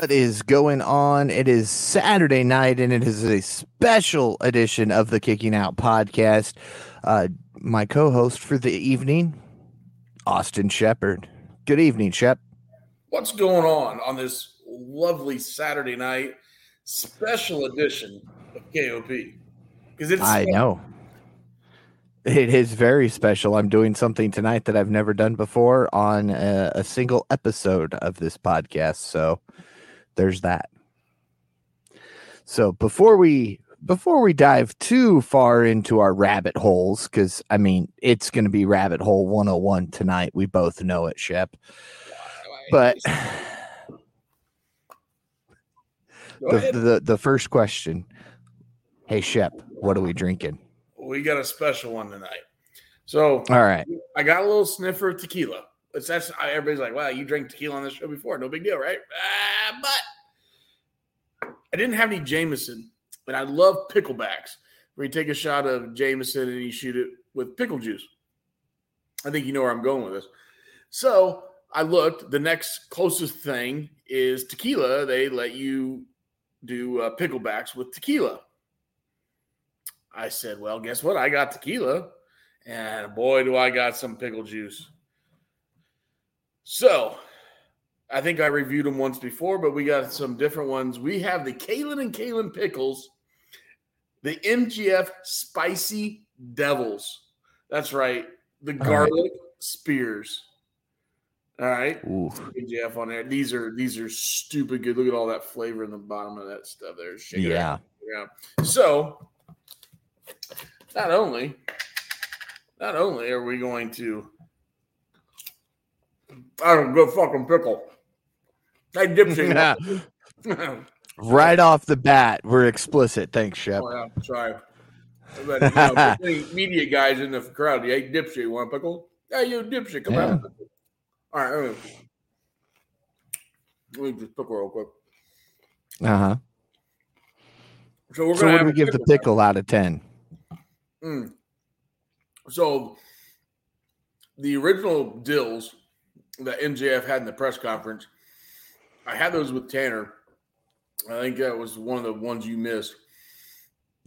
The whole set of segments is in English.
What is going on? It is Saturday night, and it is a special edition of the Kicking Out podcast. Uh, my co-host for the evening, Austin Shepard. Good evening, Shep. What's going on on this lovely Saturday night special edition of KOP? Because it's I know it is very special. I'm doing something tonight that I've never done before on a, a single episode of this podcast. So there's that. So before we before we dive too far into our rabbit holes, because I mean it's going to be rabbit hole 101 tonight. We both know it, Shep. But the, the the first question, hey Shep, what are we drinking? We got a special one tonight. So all right, I got a little sniffer of tequila. It's that's everybody's like, wow, you drank tequila on this show before, no big deal, right? Ah, but I didn't have any Jameson, but I love picklebacks, where you take a shot of Jameson and you shoot it with pickle juice. I think you know where I'm going with this. So I looked. The next closest thing is tequila. They let you do uh, picklebacks with tequila. I said, well, guess what? I got tequila, and boy, do I got some pickle juice. So I think I reviewed them once before, but we got some different ones. We have the Kalen and Kalen pickles, the MJF spicy devils. That's right, the garlic right. spears. All right, Ooh. MJF on there. These are these are stupid good. Look at all that flavor in the bottom of that stuff. There, yeah, yeah. So, not only, not only are we going to, I don't go fucking pickle. I dipshit. right off the bat, we're explicit. Thanks, Shep. Oh, yeah, sorry. But, you know, media guys in the crowd, you hey, dipshit, you want a pickle? Yeah, you dipshit, come yeah. out. All right, let me, let me just pickle real quick. Uh huh. So we're so what do we give the pickle out of ten? Mm. So the original dills that MJF had in the press conference – I had those with Tanner. I think that was one of the ones you missed.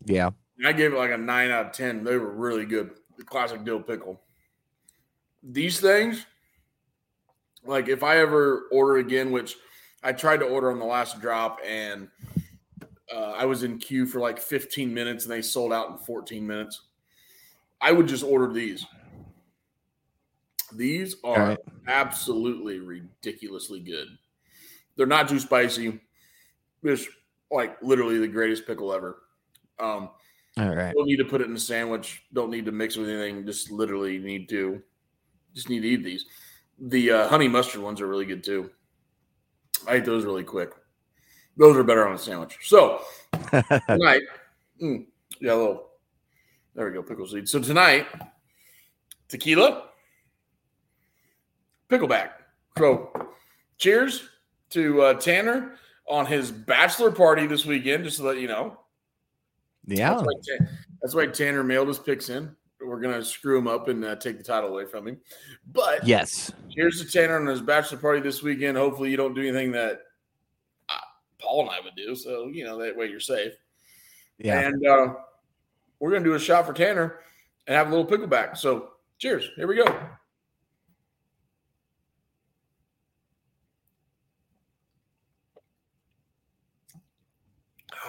Yeah. I gave it like a nine out of ten. They were really good. The classic dill pickle. These things, like if I ever order again, which I tried to order on the last drop and uh, I was in queue for like 15 minutes and they sold out in 14 minutes. I would just order these. These are right. absolutely ridiculously good. They're not too spicy. Just like literally the greatest pickle ever. Um, All right. Don't need to put it in a sandwich. Don't need to mix with anything. Just literally need to just need to eat these. The uh, honey mustard ones are really good too. I eat those really quick. Those are better on a sandwich. So tonight, mm, yeah, a little. There we go, pickle seed. So tonight, tequila, pickleback. So cheers to uh, Tanner on his bachelor party this weekend, just to let you know. Yeah. That's why, that's why Tanner mailed his picks in. We're going to screw him up and uh, take the title away from him. But yes, here's to Tanner on his bachelor party this weekend. Hopefully, you don't do anything that uh, Paul and I would do. So, you know, that way you're safe. Yeah. And uh, we're going to do a shot for Tanner and have a little pickleback. So, cheers. Here we go.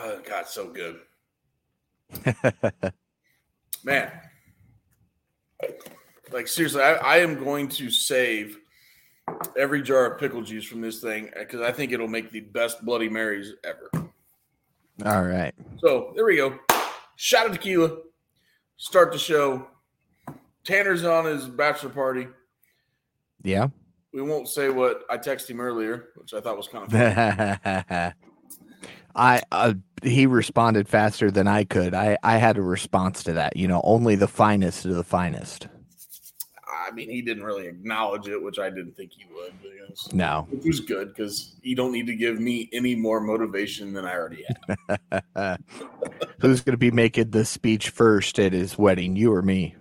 Oh, God, so good. Man. Like, seriously, I, I, am going to save every jar of pickle juice from this thing because I think it'll make the best Bloody Marys ever. All right. So there we go. Shot of tequila. Start the show. Tanner's on his bachelor party. Yeah. We won't say what I texted him earlier, which I thought was kind of funny. I uh, he responded faster than I could. I I had a response to that. You know, only the finest of the finest. I mean, he didn't really acknowledge it, which I didn't think he would. Was, no, which was good because you don't need to give me any more motivation than I already have. Who's going to be making the speech first at his wedding? You or me?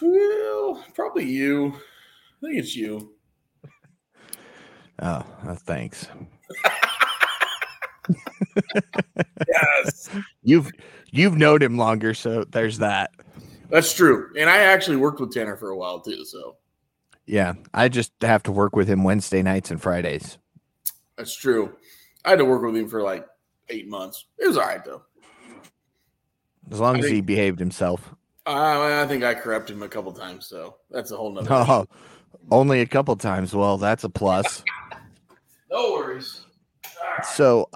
Well, probably you. I think it's you. Oh, uh, thanks. Yes, You've you've known him longer, so there's that. that's true. And I actually worked with Tanner for a while too, so Yeah, I just have to work with him Wednesday nights and Fridays. that's true. I had to work with him for like eight months. It was all right though. As long I as he behaved himself. I, I think I corrupted him a couple times, so that's a whole nother. Oh, issue. only a couple times. Well, that's a plus. No worries. So,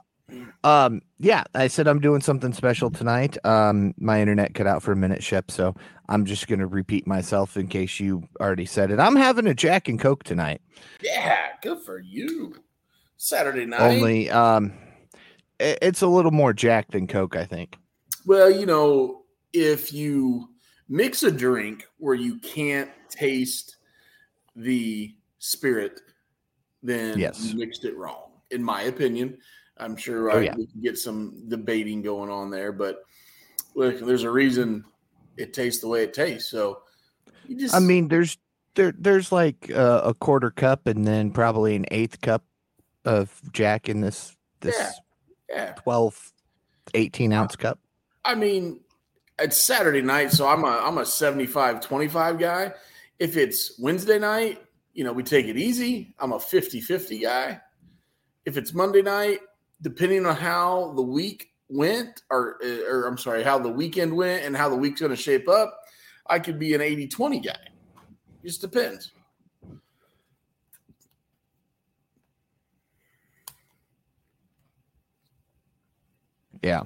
um, yeah, I said I'm doing something special tonight. Um, my internet cut out for a minute, Shep. So I'm just gonna repeat myself in case you already said it. I'm having a Jack and Coke tonight. Yeah, good for you. Saturday night. Only, um, i- it's a little more Jack than Coke, I think. Well, you know, if you mix a drink where you can't taste the spirit, then Yes. you mixed it wrong, in my opinion. I'm sure Oh, I, yeah. we can get some debating going on there, but look, there's a reason it tastes the way it tastes. So you just, I mean, there's there there's like uh, a quarter cup and then probably an eighth cup of Jack in this this Yeah. yeah. 12, 18 ounce cup. I mean, it's Saturday night, so I'm a I'm a 75 25 guy. If it's Wednesday night, you know, we take it easy. I'm a 50 50 guy. If it's Monday night, depending on how the week went, or, eh, or I'm sorry, how the weekend went and how the week's going to shape up, I could be an 80 20 guy. Just depends. Yeah.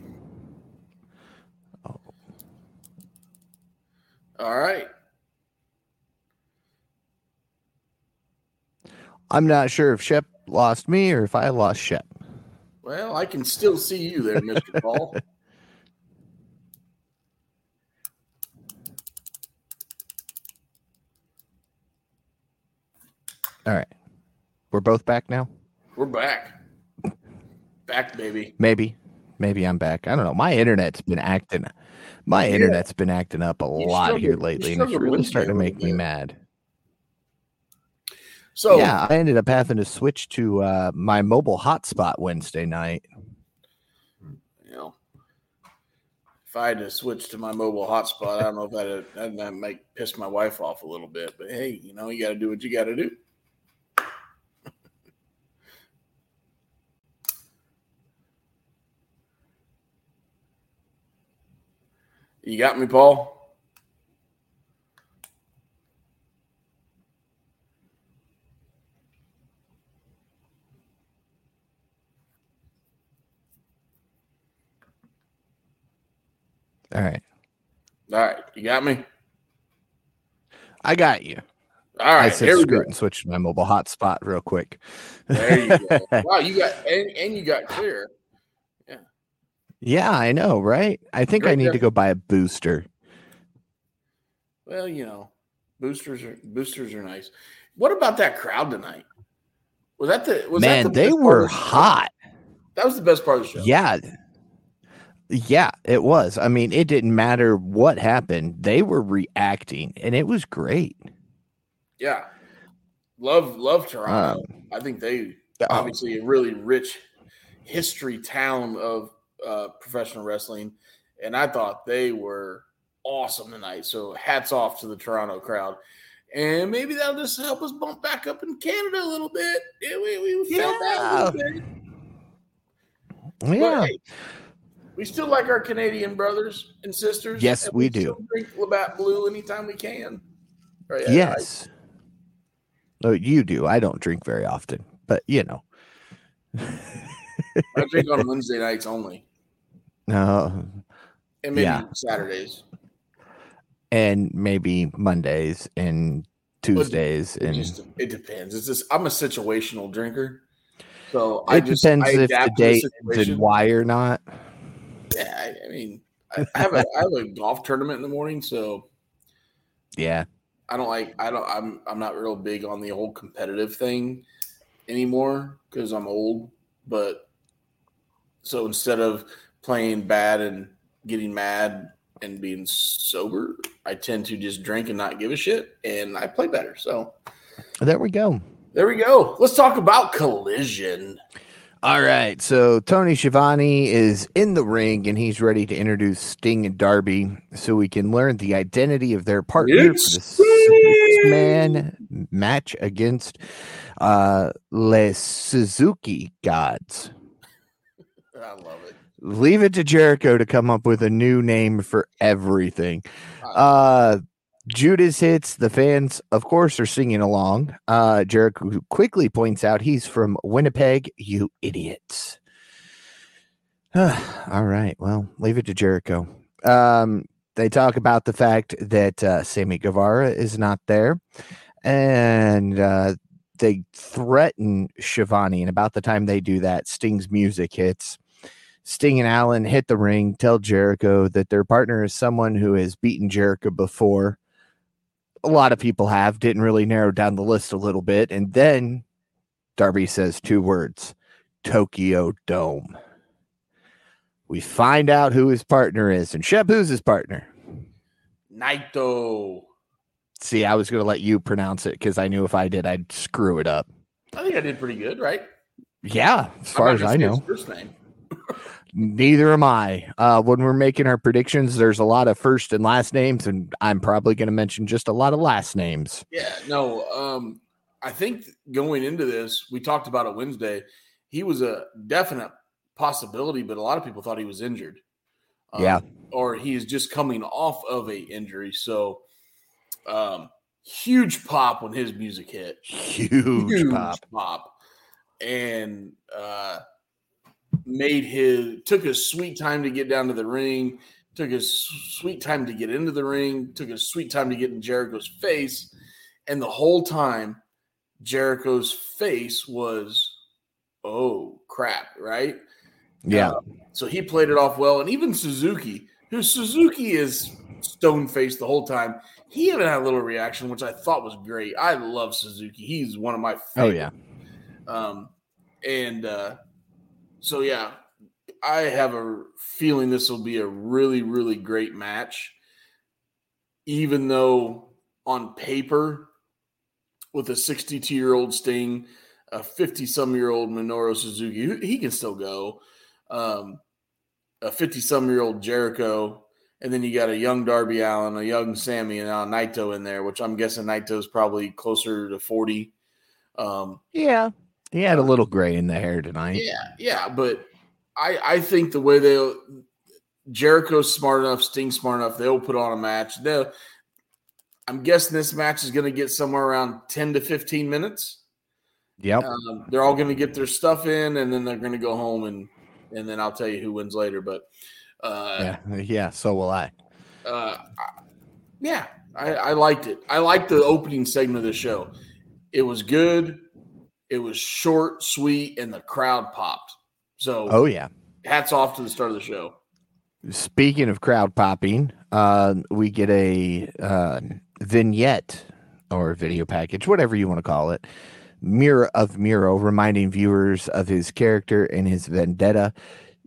All right. I'm not sure if Shep lost me or if I lost Shep. Well, I can still see you there, Mr. Paul. All right. We're both back now? We're back. Back, baby. Maybe. Maybe I'm back. I don't know. My internet's been acting my Yeah. internet's been acting up a You lot here lately, and it's really starting to make me mad. So yeah, I ended up having to switch to uh, my mobile hotspot Wednesday night. you know, if I had to switch to my mobile hotspot, I don't know if that'd, that that might piss my wife off a little bit. But hey, you know, you got to do what you got to do. You got me, Paul. All right. All right, you got me. I got you. All right, I said here we screw go. it and switched my mobile hotspot real quick. There you go. Wow, you got and, and you got clear. yeah, Yeah, I know, right? I think I need there. to go buy a booster. Well, you know, boosters are boosters are nice. What about that crowd tonight? Was that the was that Man, the they were hot. That was the best part of the show. Yeah. Yeah, it was. I mean, it didn't matter what happened. They were reacting and it was great. Yeah. Love love Toronto. Um, I think they oh, obviously a really rich history town of uh, professional wrestling, and I thought they were awesome tonight. So hats off to the Toronto crowd, and maybe that'll just help us bump back up in Canada a little bit. Yeah, we, we felt that a little bit. But, yeah. hey, we still like our Canadian brothers and sisters. Yes, and we still do. Drink Labatt Blue anytime we can. Right, I- Yes. Oh, you do. I don't drink very often, but you know. I drink on Wednesday nights only, No. and maybe Yeah. Saturdays. and maybe Mondays and Tuesdays It and just it depends. It's just I'm a situational drinker, so I it just depends I if the date and why or not. Yeah, I, mean, I have a I have a golf tournament in the morning, so Yeah. I don't like I don't I'm I'm not real big on the whole competitive thing anymore because I'm old. But so instead of playing bad and getting mad and being sober, I tend to just drink and not give a shit, and I play better. So There we go. There we go. Let's talk about collision. All right. So Tony Schiavone is in the ring and he's ready to introduce Sting and Darby so we can learn the identity of their partner It's for the six man match against uh Les Suzuki gods. I love it. Leave it to Jericho to come up with a new name for everything. Uh Judas hits the fans, of course, are singing along. Uh Jericho quickly points out he's from Winnipeg, you idiots. All right, well, leave it to Jericho. Um, they talk about the fact that uh, Sammy Guevara is not there, and uh, they threaten Schiavone. And about the time they do that, Sting's music hits. Sting and Allin hit the ring, tell Jericho that their partner is someone who has beaten Jericho before. A lot of people have, didn't really narrow down the list a little bit. And then Darby says two words Tokyo Dome. We find out who his partner is. And Shep, who's his partner? Naito. See, I was going to let you pronounce it because I knew if I did, I'd screw it up. I think I did pretty good, right? Yeah, as far as I know. First name. Neither am I. Uh, when we're making our predictions, there's a lot of first and last names, and I'm probably going to mention just a lot of last names. Yeah, no. Um, I think going into this, we talked about it Wednesday. He was a definite possibility, but a lot of people thought he was injured. Um, Yeah. or he is just coming off of a injury. So, um, huge pop when his music hit. Huge, pop. pop. and uh, made his took a sweet time to get down to the ring. Took a sweet time to get into the ring. Took a sweet time to get in Jericho's face, and the whole time, Jericho's face was, "Oh crap!" Right? Yeah. Uh, so he played it off well, and even Suzuki, who Suzuki is stone faced the whole time, he even had a little reaction, which I thought was great. I love Suzuki; he's one of my oh, yeah. Um, and uh, so yeah, I have a feeling this will be a really, really great match. Even though on paper, with a 62 year old Sting, a 50 some year old Minoru Suzuki, he can still go. Um, a 50 some year old Jericho, and then you got a young Darby Allin, a young Sammy, and now Naito in there, which I'm guessing Naito's probably closer to 40. Um, Yeah. He had a little gray in the hair tonight. yeah, yeah, but I I think the way they Jericho's smart enough, Sting smart enough, they'll put on a match. They'll, I'm guessing this match is going to get somewhere around 10 to 15 minutes. Yep. Um, they're all going to get their stuff in, and then they're going to go home, and and then I'll tell you who wins later. But uh, yeah. Yeah. So will I. uh, I- yeah, I, I liked it. I liked the opening segment of the show. It was good. It was short, sweet, and the crowd popped. So Oh, yeah. hats off to the start of the show. Speaking of crowd popping, uh, we get a uh, vignette or video package, whatever you want to call it, mirror of Miro, reminding viewers of his character and his vendetta.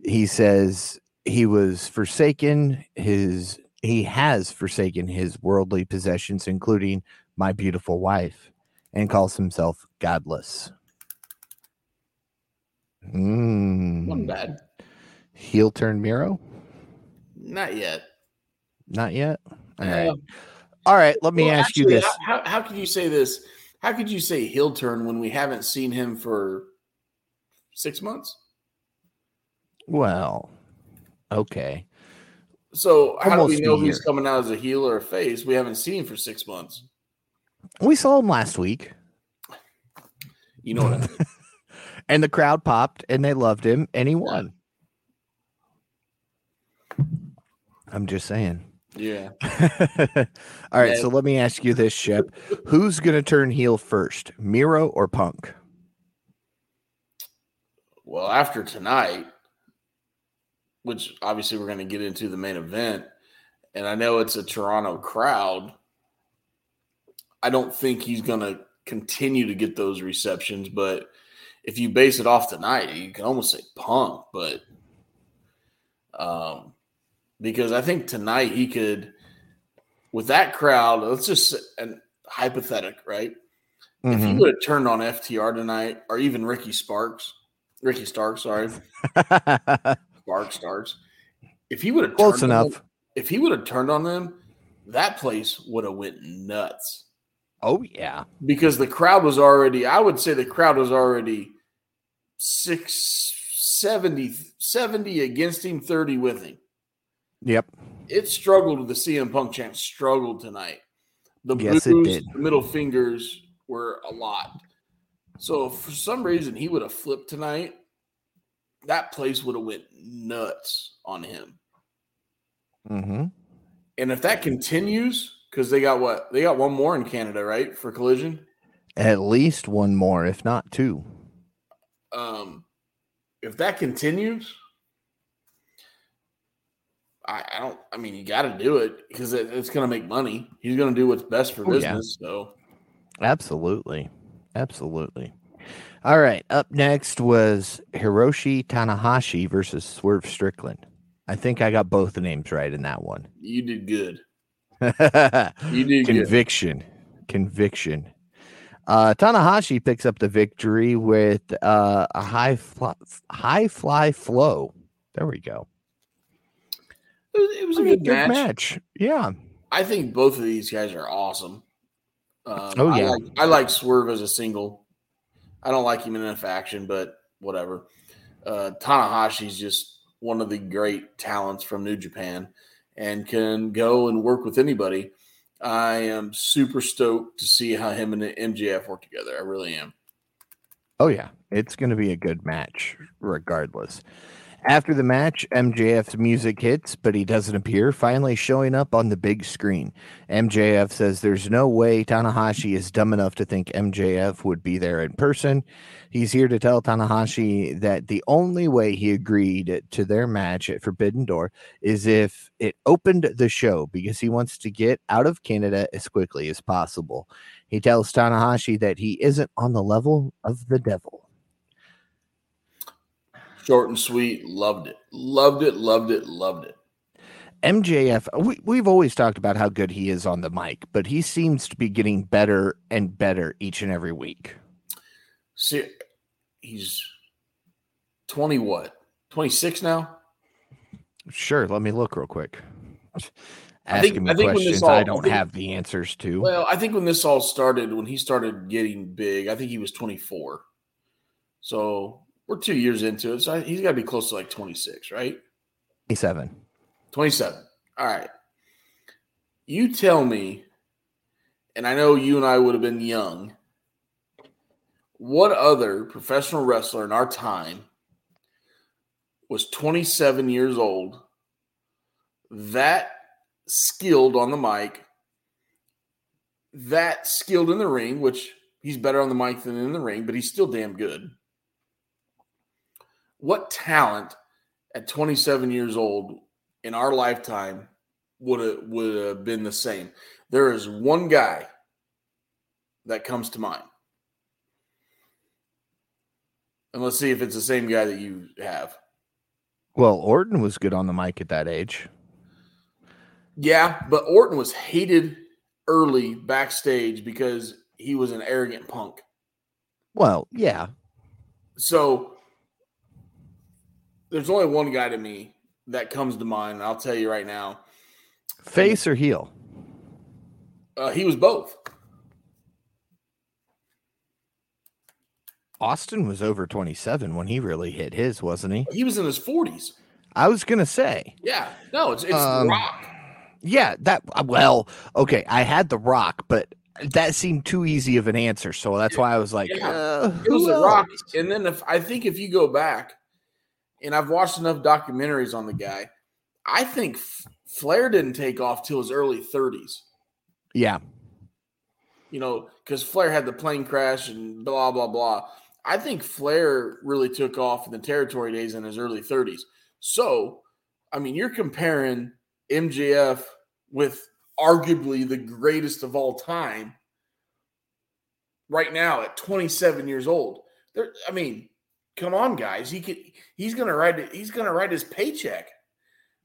He says he was forsaken his he has forsaken his worldly possessions, including my beautiful wife, and calls himself godless. Mm. bad. Heel turn Miro? Not yet. Not yet. All Uh, right. All right. Let me well, ask you this. How, how could you say this? How could you say heel turn when we haven't seen him for six months? Well, okay. So how Almost do we know he's coming out as a heel or a face? We haven't seen him for six months. We saw him last week, You know what I mean? and the crowd popped, and they loved him, and he won. I'm just saying. yeah. All right. Yeah. So let me ask you this, Shep. Who's going to turn heel first, Miro or Punk? Well, after tonight, which obviously we're going to get into the main event, and I know it's a Toronto crowd, I don't think he's going to continue to get those receptions. But if you base it off tonight, you can almost say punk, but um, because I think tonight he could, with that crowd, let's just and hypothetic, right? If he would have turned on FTR tonight, or even Ricky Sparks, Ricky Stark, sorry, Sparks Starks. If he would have Close enough. them- if he would have turned on them, that place would have went nuts Oh yeah. because the crowd was already. I would say the crowd was already six, 70, 70 against him, thirty with him. Yep. It struggled with the CM Punk chant. Struggled tonight. The Yes, did. the middle fingers were a lot. So if for some reason he would have flipped tonight, that place would have went nuts on him. Mm-hmm. And if that continues, because they got what they got one more in Canada, right, for collision. At least one more, if not two. Um, if that continues, I, I don't. I mean, you got to do it because it, it's going to make money. He's going to do what's best for Oh, yeah. business. So Absolutely. Absolutely. All right. Up next was Hiroshi Tanahashi versus Swerve Strickland. I think I got both the names right in that one. you did good. You did good. Conviction. Conviction. Uh, Tanahashi picks up the victory with uh, a high fly, high fly flow. There we go. It was, it was a I mean, good, match. Yeah. I think both of these guys are awesome. Um, Oh, I yeah. like, I like Swerve as a single. I don't like him in a faction, but whatever. Uh, Tanahashi's just one of the great talents from New Japan and can go and work with anybody. I am super stoked to see how him and MJF work together. I really am. Oh yeah, it's going to be a good match regardless. After the match, MJF's music hits, but he doesn't appear, finally showing up on the big screen. MJF says there's no way Tanahashi is dumb enough to think MJF would be there in person. He's here to tell Tanahashi that the only way he agreed to their match at Forbidden Door is if it opened the show because he wants to get out of Canada as quickly as possible. He tells Tanahashi that he isn't on the level of the devil. Short and sweet. Loved it. Loved it. Loved it. Loved it. MJF, we, we've always talked about how good he is on the mic, but he seems to be getting better and better each and every week. See, he's 20 what? 26 now? Sure, let me look real quick. I think- Asking I me think questions all- I I don't think- have the answers to. Well, I think when this all started, when he started getting big, I think he was 24. So we're two years into it. So he's got to be close to like 26, right? 27. 27. All right. You tell me, and I know you and I would have been young, what other professional wrestler in our time was 27 years old, that skilled on the mic, that skilled in the ring, which he's better on the mic than in the ring, but he's still damn good. What talent at 27 years old in our lifetime would have would have been the same? There is one guy that comes to mind. And let's see if it's the same guy that you have. Well, Orton was good on the mic at that age. Yeah, but Orton was hated early backstage because he was an arrogant punk. Well, yeah. So there's only one guy to me that comes to mind. and I'll tell you right now. Face or heel? Uh, he was both. Austin was over 27 when he really hit his, wasn't he? He was in his 40s. I was going to say. Yeah. No, it's it's Um, Rock. Yeah, that uh, well, okay, I had the rock, but that seemed too easy of an answer, so that's why I was like, Yeah. uh, It was The Rock. And then if I think if you go back, and I've watched enough documentaries on the guy, I think Flair didn't take off till his early 30s. Yeah, you know, because Flair had the plane crash and blah blah blah. I think Flair really took off in the territory days in his early 30s. So, I mean, you're comparing MJF with arguably the greatest of all time right now at 27 years old. There, I mean, come on, guys. He could he's gonna write he's gonna write his paycheck.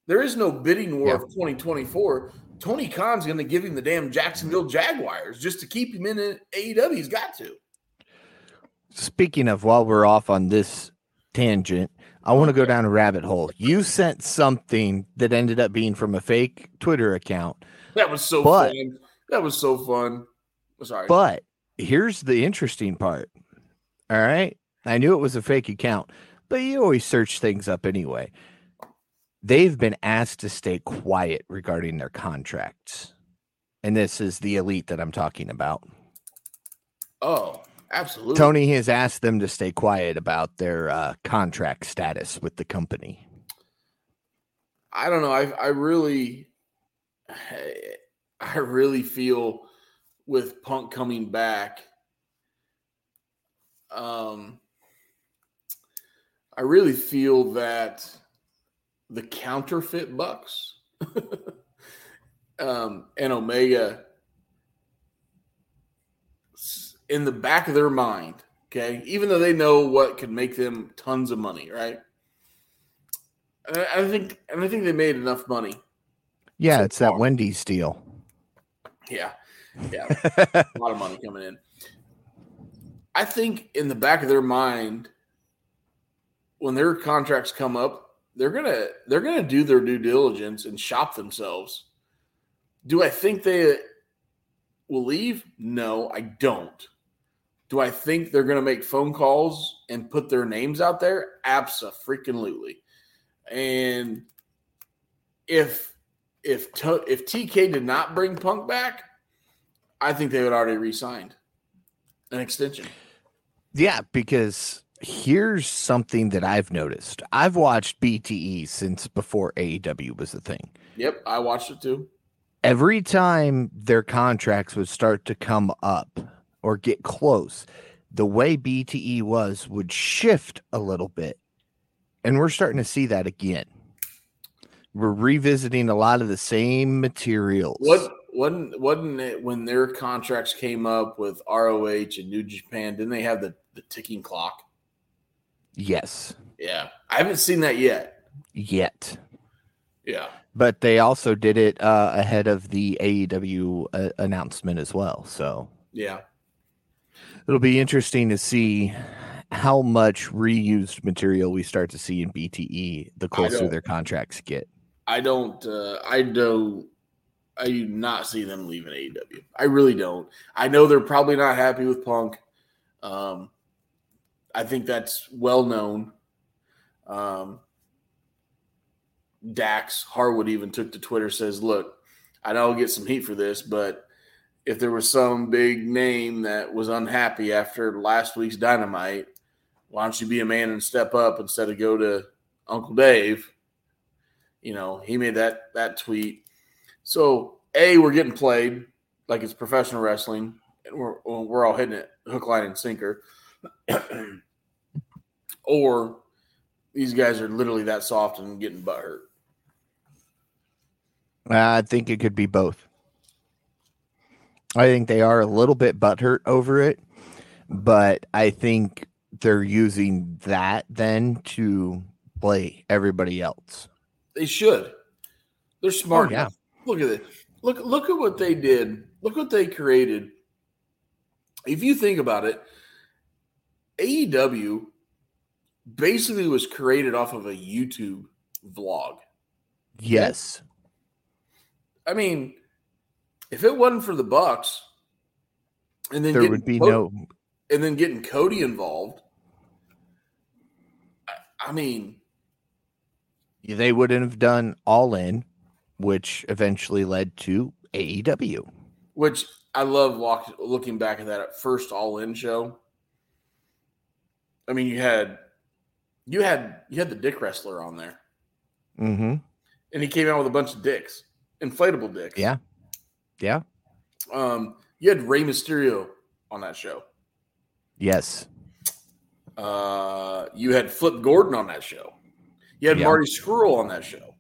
There is no bidding war Yeah. of 2024. Tony Khan's going to give him the damn Jacksonville Jaguars just to keep him in AEW. He's got to. Speaking of, while we're off on this tangent, I want to go down a rabbit hole. You sent something that ended up being from a fake Twitter account. That was so but, fun. That was so fun. Sorry. But here's the interesting part. All right. I knew it was a fake account, but you always search things up anyway. They've been asked to stay quiet regarding their contracts. And this is the elite that I'm talking about. Oh, absolutely. Tony has asked them to stay quiet about their uh, contract status with the company. I don't know. I I really I really feel with Punk coming back um I really feel that the counterfeit Bucks um, and Omega in the back of their mind, okay, even though they know what could make them tons of money, right? I think, and I think they made enough money. Yeah, so it's far. that Wendy's deal. Yeah, yeah, a lot of money coming in. I think in the back of their mind, when their contracts come up, they're gonna they're gonna do their due diligence and shop themselves. Do I think they will leave? No, I don't. Do I think they're gonna make phone calls and put their names out there? Absolutely. And if if if TK did not bring Punk back, I think they would already re-signed an extension. Yeah, because here's something that I've noticed. I've watched BTE since before AEW was a thing. Yep, I watched it too. Every time their contracts would start to come up or get close, the way BTE was would shift a little bit. And we're starting to see that again. We're revisiting a lot of the same materials. What wasn't wasn't it when their contracts came up with ROH and New Japan? Didn't they have the, the ticking clock? Yes. Yeah. I haven't seen that yet. Yet. Yeah. But they also did it uh, ahead of the AEW uh, announcement as well. So, yeah. It'll be interesting to see how much reused material we start to see in BTE the closer their contracts get. I don't, uh, I don't, I do not see them leaving AEW. I really don't. I know they're probably not happy with Punk. Um, I think that's well known. Um, Dax Harwood even took to Twitter says, "Look, I know I'll get some heat for this, but if there was some big name that was unhappy after last week's Dynamite, why don't you be a man and step up instead of go to Uncle Dave?" You know, he made that that tweet. So, a we're getting played like it's professional wrestling, and we're we're all hitting it hook, line, and sinker. or these guys are literally that soft and getting butt hurt? I think it could be both. I think they are a little bit butthurt over it, but I think they're using that then to play everybody else. They should. They're oh, smart. Oh, yeah. Look at it. Look look at what they did. Look what they created. If you think about it, AEW basically was created off of a YouTube vlog. Yes. I mean, if it wasn't for the Bucks, and then there would be Cody, no, and then getting Cody involved. I, I mean, they wouldn't have done All In, which eventually led to AEW. Which I love walk, looking back at that first All In show. I mean, you had you had you had the dick wrestler on there. Mm-hmm. And he came out with a bunch of dicks, inflatable dicks. Yeah. Yeah. Um, you had Rey Mysterio on that show. Yes. Uh, you had Flip Gordon on that show. You had yeah. Marty Scurll on that show.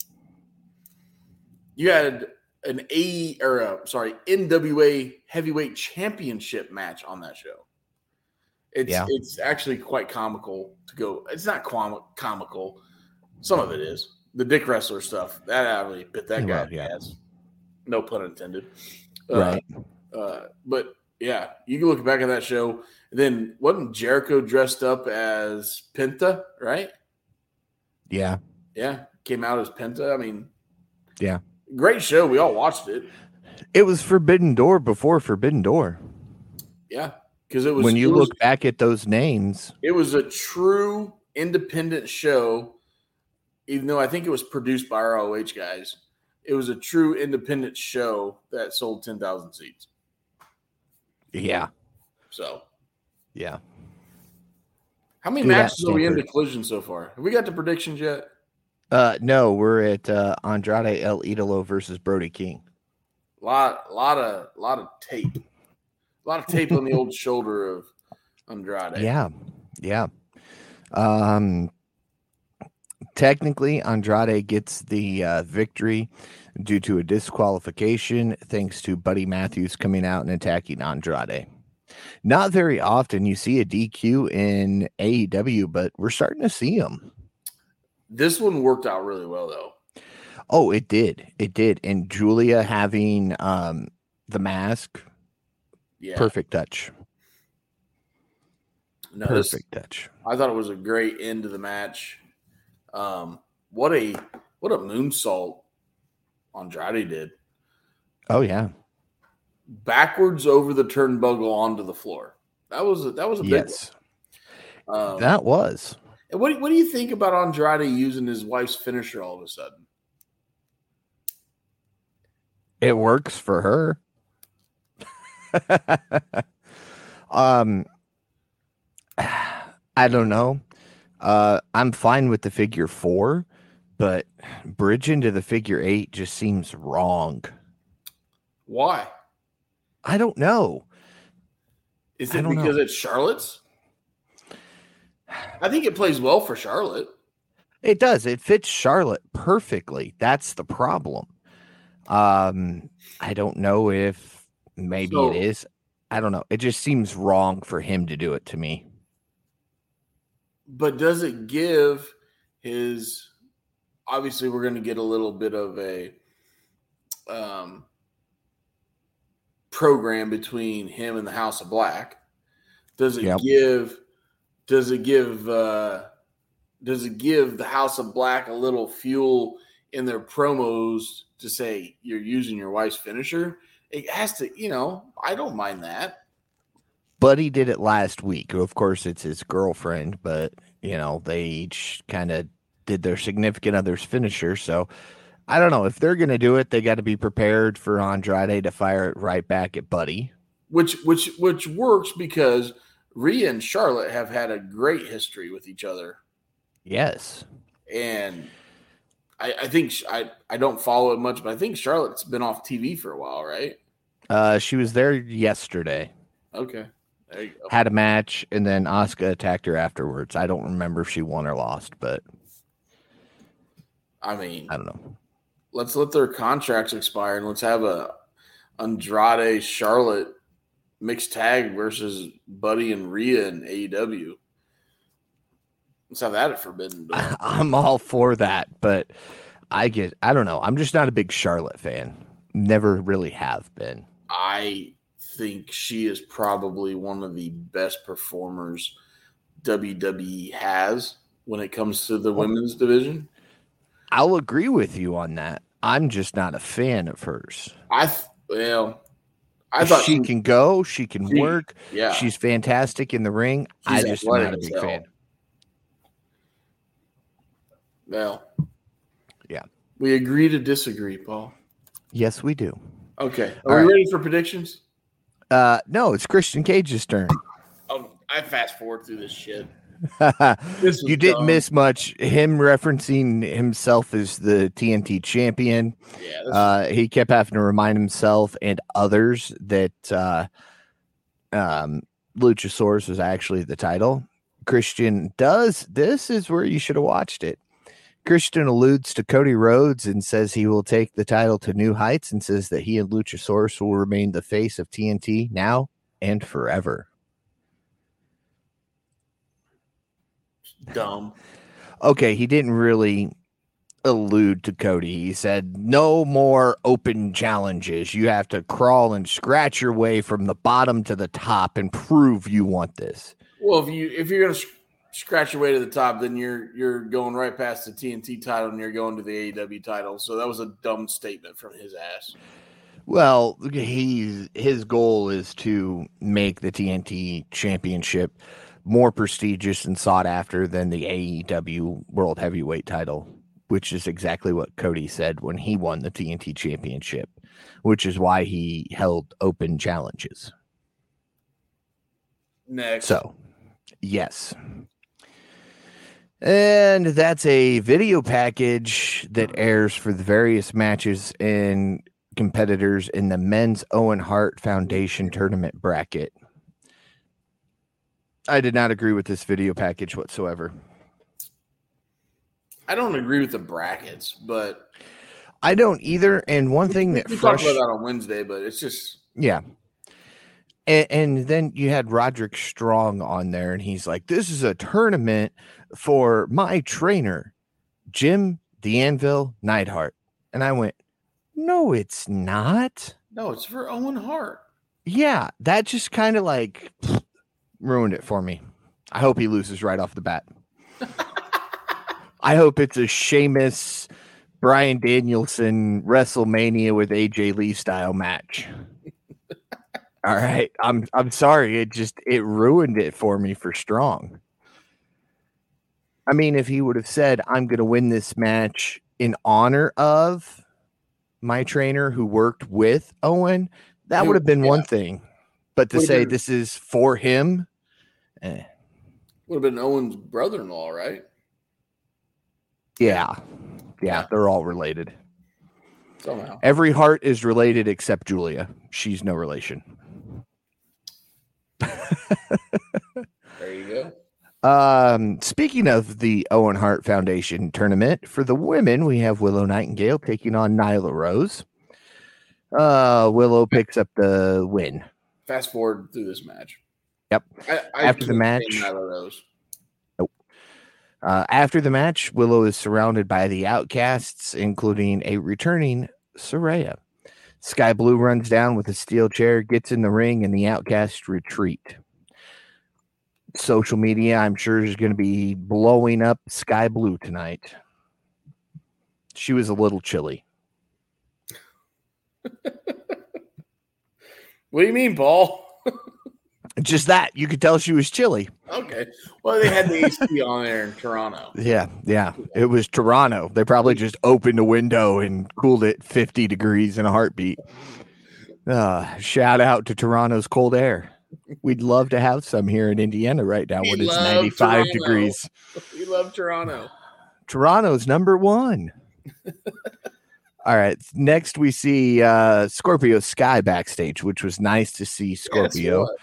You had an A or a, sorry NWA Heavyweight Championship match on that show. It's yeah. it's actually quite comical to go. It's not com- comical. Some of it is the Dick Wrestler stuff. That I really bit that guy. Well, yeah. No pun intended. Uh, Right. Uh, but yeah, you can look back at that show. Then wasn't Jericho dressed up as Penta? Right? Yeah. Yeah, came out as Penta. I mean, Yeah. great show. We all watched it. It was Forbidden Door before Forbidden Door. Yeah, because it was when you was- look back at those names, It was a true independent show, even though I think it was produced by ROH guys. It was a true independent show that sold 10,000 seats. yeah. So, Yeah. how many Do matches are we Stanford. into collision so far? Have we got the predictions yet? Uh no, we're at uh Andrade El Idolo versus Brody King. A lot, a lot of, lot of tape, a lot of tape on the old shoulder of Andrade. Yeah. Yeah. Um technically Andrade gets the uh, victory due to a disqualification thanks to Buddy Matthews coming out and attacking Andrade. Not very often you see a DQ in AEW, but we're starting to see them. This one worked out really well, though. Oh, it did. It did. And Julia having um the mask, Yeah, perfect touch. No, this- Perfect touch. I thought it was a great end to the match. Um, what a what a moonsault Andrade did Oh yeah. backwards over the turnbuckle onto the floor. That was a, that was a big. Yes. one. Um, That was. and what what do you think about Andrade using his wife's finisher all of a sudden? It works for her. um I don't know. Uh I'm fine with the figure 4, but bridge into the figure 8 just seems wrong. Why I don't know. is it don't know. because it's Charlotte's? I think it plays well for Charlotte. It does. It fits Charlotte perfectly. That's the problem. Um, I don't know if maybe So- it is. I don't know. It just seems wrong for him to do it to me. but does it give his obviously we're going to get a little bit of a um program between him and the house of black does it Yep. give does it give uh does it give the house of black a little fuel in their promos to say you're using your wife's finisher it has to you know i don't mind that Buddy did it last week. Of course, it's his girlfriend, but you know, they each kind of did their significant other's finisher. So I don't know. If they're gonna do it, they got to be prepared for Andrade to fire it right back at Buddy. which which which works because Rhea and Charlotte have had a great history with each other, Yes. and I, I think sh- I I don't follow it much, but I think Charlotte's been off TV for a while, right? Uh, she was there yesterday. Okay, there you go. had a match and then Asuka attacked her afterwards. I don't remember if she won or lost, but I mean, I don't know. let's let their contracts expire and let's have a Andrade Charlotte mixed tag versus Buddy and Rhea in AEW. Let's have that at Forbidden Door. I'm all for that, but I get I don't know. I'm just not a big Charlotte fan. Never really have been. I think she is probably one of the best performers WWE has when it comes to the women's division. I'll agree with you on that. I'm just not a fan of hers. I th- well, I thought she can go, she can she- work. yeah. She's fantastic in the ring. I She's just am not a big fan. Well, Yeah. We agree to disagree, Paul. Yes, we do. Okay, All are we right. ready for predictions? Uh no, it's Christian Cage's turn. Oh, I fast forward through this shit. This you was didn't dumb. miss much. Him referencing himself as the TNT champion. Yeah, this, Uh, he kept having to remind himself and others that uh, um, Luchasaurus was actually the title. Christian does this is where you should have watched it. Christian alludes to Cody Rhodes and says he will take the title to new heights and says that he and Luchasaurus will remain the face of TNT now and forever. dumb. okay, he didn't really allude to Cody. He said, No more open challenges. You have to crawl and scratch your way from the bottom to the top and prove you want this. Well, if you if you're gonna scratch your way to the top, then you're you're going right past the TNT title and you're going to the AEW title. So that was a dumb statement from his ass. Well, he's his goal is to make the TNT championship more prestigious and sought after than the AEW World Heavyweight title, which is exactly what Cody said when he won the TNT championship, which is why he held open challenges. Next. So, yes. And that's a video package that airs for the various matches and competitors in the men's Owen Hart Foundation tournament bracket. I did not agree with this video package whatsoever. I don't agree with the brackets, but I don't either. And one thing that we frust- talked about that on Wednesday, but it's just Yeah. And, and then you had Roderick Strong on there, and he's like, This is a tournament for my trainer, Jim the Anvil Neidhart. And I went, No, it's not. no, it's for Owen Hart. Yeah, that just kind of like ruined it for me. I hope he loses right off the bat. I hope it's a Sheamus, Bryan Danielson WrestleMania with AJ Lee style match. All right, I'm I'm sorry. It just it ruined it for me for Strong. I mean, if he would have said, "I'm going to win this match in honor of my trainer who worked with Owen," that would have been one thing. But to Would've say been- this is for him, eh, Would have been Owen's brother-in-law, right? yeah, yeah, Yeah. they're all related. Somehow. Every Hart is related except Julia. She's no relation. There you go. Um, speaking of the Owen Hart Foundation tournament, for the women, we have Willow Nightingale taking on Nyla Rose. Uh, Willow picks up the win. Fast forward through this match. Yep. I, I After the match- Nyla Rose. Uh, after the match, Willow is surrounded by the outcasts, including a returning Saraya. Skye Blue runs down with a steel chair, gets in the ring, and the outcasts retreat. Social media, I'm sure, is going to be blowing up Skye Blue tonight. She was a little chilly. What do you mean, Paul? Just that you could tell she was chilly. Okay. Well, they had the AC on there in Toronto. Yeah, yeah. It was Toronto. They probably just opened a window and cooled it 50 degrees in a heartbeat. Uh, shout out to Toronto's cold air. We'd love to have some here in Indiana right now we when it's 95 Toronto. degrees. We love Toronto. Toronto's number one. All right. Next, we see uh, Scorpio Sky backstage, which was nice to see Scorpio. was.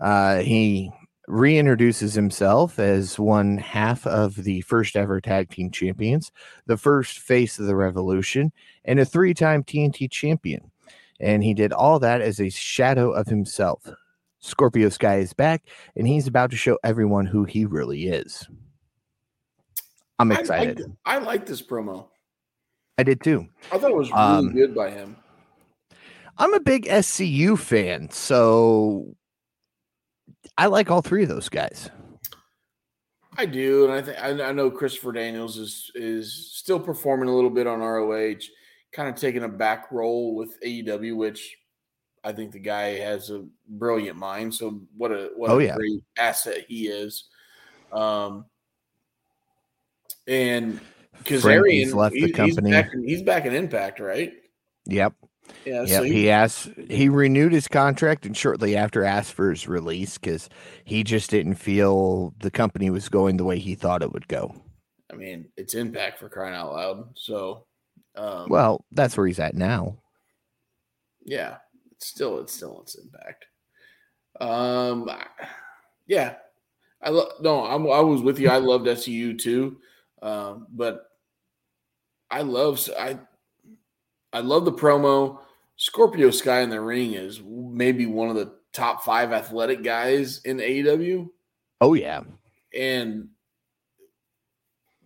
Uh, he reintroduces himself as one half of the first ever tag team champions, the first face of the revolution, and a three time TNT champion. And he did all that as a shadow of himself. Scorpio Sky is back, and he's about to show everyone who he really is. I'm I excited. I like this promo. I did too. I thought it was really Um, good by him. I'm a big SCU fan, so I like all three of those guys. I do, and I think I, know Christopher Daniels is is still performing a little bit on ROH, kind of taking a back role with AEW, which I think the guy has a brilliant mind. So what a what Oh, a yeah. great asset he is. Um, and Kazarian left the he- he's company. back in- He's back in Impact, right? Yep. Yeah. Yep. so he, he asked, he renewed his contract and shortly after asked for his release because he just didn't feel the company was going the way he thought it would go. I mean, it's Impact for crying out loud. So, um, Well, that's where he's at now. yeah, it's still it's still it's impact. Um, yeah, I lo- no, I'm, I was with you. I loved SCU too, um, but I love I I love the promo. Scorpio Sky in the ring is maybe one of the top five athletic guys in AEW, Oh, yeah. and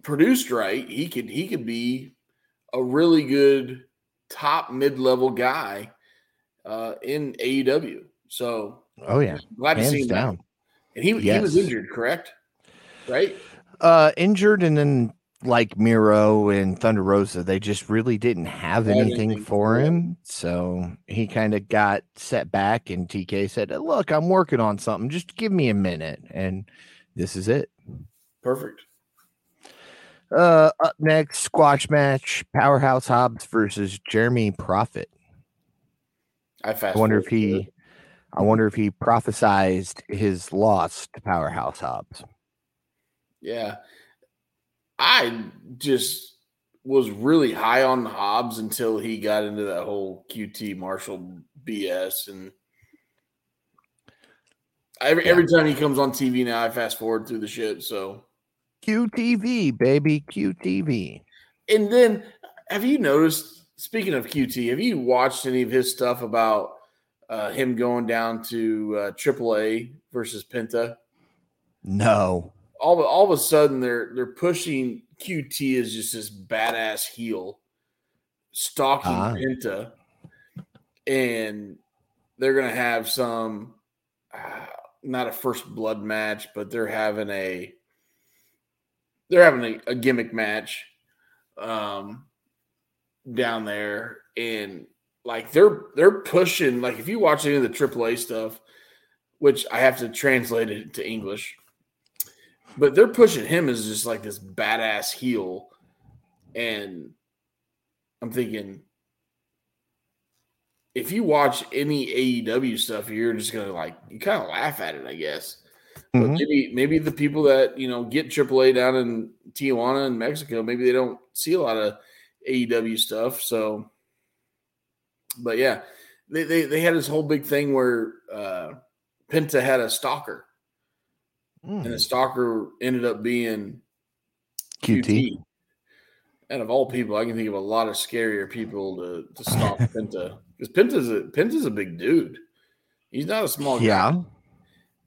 produced right, he could he could be a really good top mid level guy uh, in AEW. So Oh yeah, glad to see hands him down. down. And he he was injured, correct? Right? Uh, injured, and then like Miro and Thunder Rosa, they just really didn't have anything for him. So he kind of got set back, and TK said, "Look, I'm working on something. Just give me a minute." And this is it. Perfect. Uh, up next, squash match: Powerhouse Hobbs versus Jeremy Prophet. I fast I wonder if he, I wonder if he prophesized his loss to Powerhouse Hobbs. Yeah. I just was really high on Hobbs until he got into that whole QT Marshall BS. And every, Yeah. every time he comes on TV now, I fast forward through the shit. So, QTV, baby, QTV. and then have you noticed, speaking of QT, have you watched any of his stuff about uh, him going down to uh, AAA versus Penta? No. All of, all of a sudden they're they're pushing QT as just this badass heel, stalking Ah. Penta, and they're gonna have some uh, not a first blood match, but they're having a they're having a, a gimmick match um down there and like they're they're pushing like if you watch any of the AAA stuff which I have to translate it to English but they're pushing him as just like this badass heel. And i'm thinking if you watch any aew stuff you're just gonna like you kind of laugh at it i guess. But Mhm. maybe maybe the people that you know get aaa down in tijuana and mexico maybe they don't see a lot of aew stuff so. But yeah they, they, they had this whole big thing where uh penta had a stalker and the Mm. stalker ended up being QT. QT. And of all people, I can think of a lot of scarier people to, to stalk Penta because Penta's a Penta's a big dude. He's not a small guy. Yeah.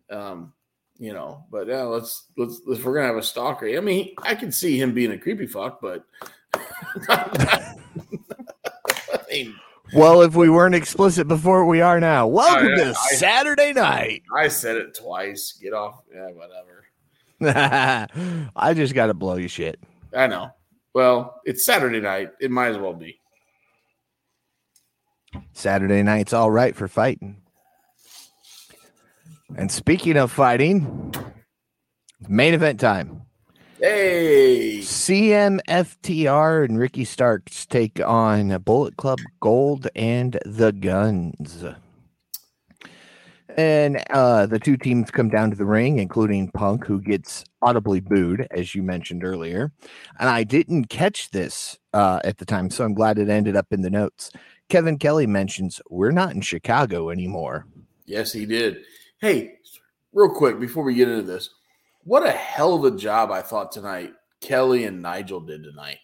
Um, you know, but yeah, let's let's if we're gonna have a stalker. I mean, I can see him being a creepy fuck, but Well, if we weren't explicit before, we are now. Welcome oh, yeah, to I- Saturday night. I said it twice. Get off. Yeah, whatever. I just got to blow you shit. I know. Well, it's Saturday night. It might as well be. Saturday night's all right for fighting. And speaking of fighting, main event time. Hey, CMFTR and Ricky Starks take on Bullet Club Gold and the Guns. And uh, the two teams come down to the ring, including Punk, who gets audibly booed, as you mentioned earlier. And I didn't catch this uh, at the time, so I'm glad it ended up in the notes. Kevin Kelly mentions, We're not in Chicago anymore. Yes, he did. Hey, real quick before we get into this, what a hell of a job I thought tonight Kelly and Nigel did tonight.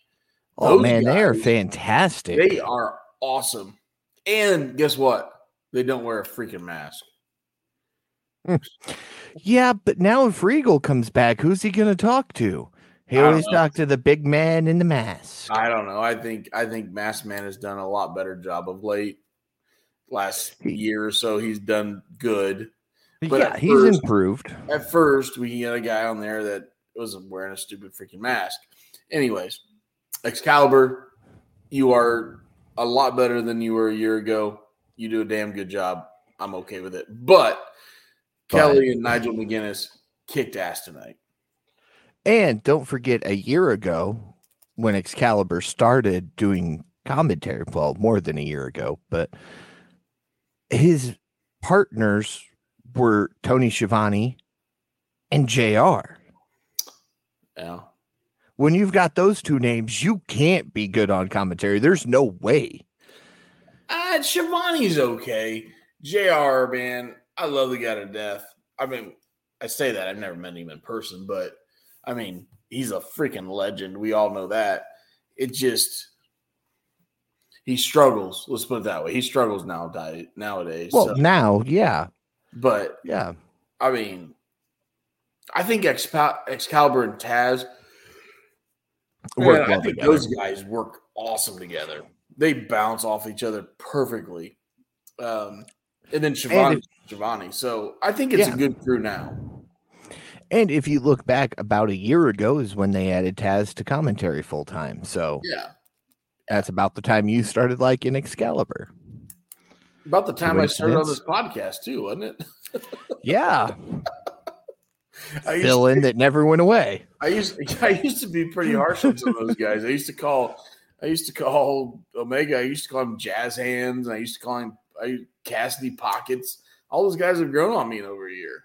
Oh, Those man, they are fantastic. They are awesome. And guess what? They don't wear a freaking mask. Hmm. Yeah, but now if Regal comes back, who's he going to talk to? He always know. talk to the big man in the mask. I don't know. I think I think Mask Man has done a lot better job of late. Last year or so, he's done good. But yeah, he's first- improved. At first, we had a guy on there that wasn't wearing a stupid freaking mask. Anyways, Excalibur, you are a lot better than you were a year ago. You do a damn good job. I'm okay with it. But But- Kelly and Nigel McGuinness kicked ass tonight. And don't forget, a year ago, when Excalibur started doing commentary, well, more than a year ago, but his partners were Tony Schiavone and JR. Yeah. When you've got those two names, you can't be good on commentary. There's no way. Uh, Schiavone's okay. JR, man, I love the guy to death. I mean, I say that I've never met him in person, but I mean, he's a freaking legend. We all know that. It just he struggles. Let's put it that way. He struggles nowadays. Nowadays, Well, so- now, yeah, but yeah. I mean, I think Excal- Excalibur and Taz work Man, I think together. those guys work awesome together. They bounce off each other perfectly. Um, and then and Schiavone. So I think it's yeah. a good crew now. And if you look back about a year ago is when they added Taz to commentary full time. So yeah, that's about the time you started liking Excalibur. About the time I started on this podcast too, wasn't it? yeah. I Fill in that never went away. I used I used to be pretty harsh on some of those guys. I used to call I used to call Omega. I used to call him Jazz Hands. I used to call him I, Cassidy Pockets. All those guys have grown on me in over a year.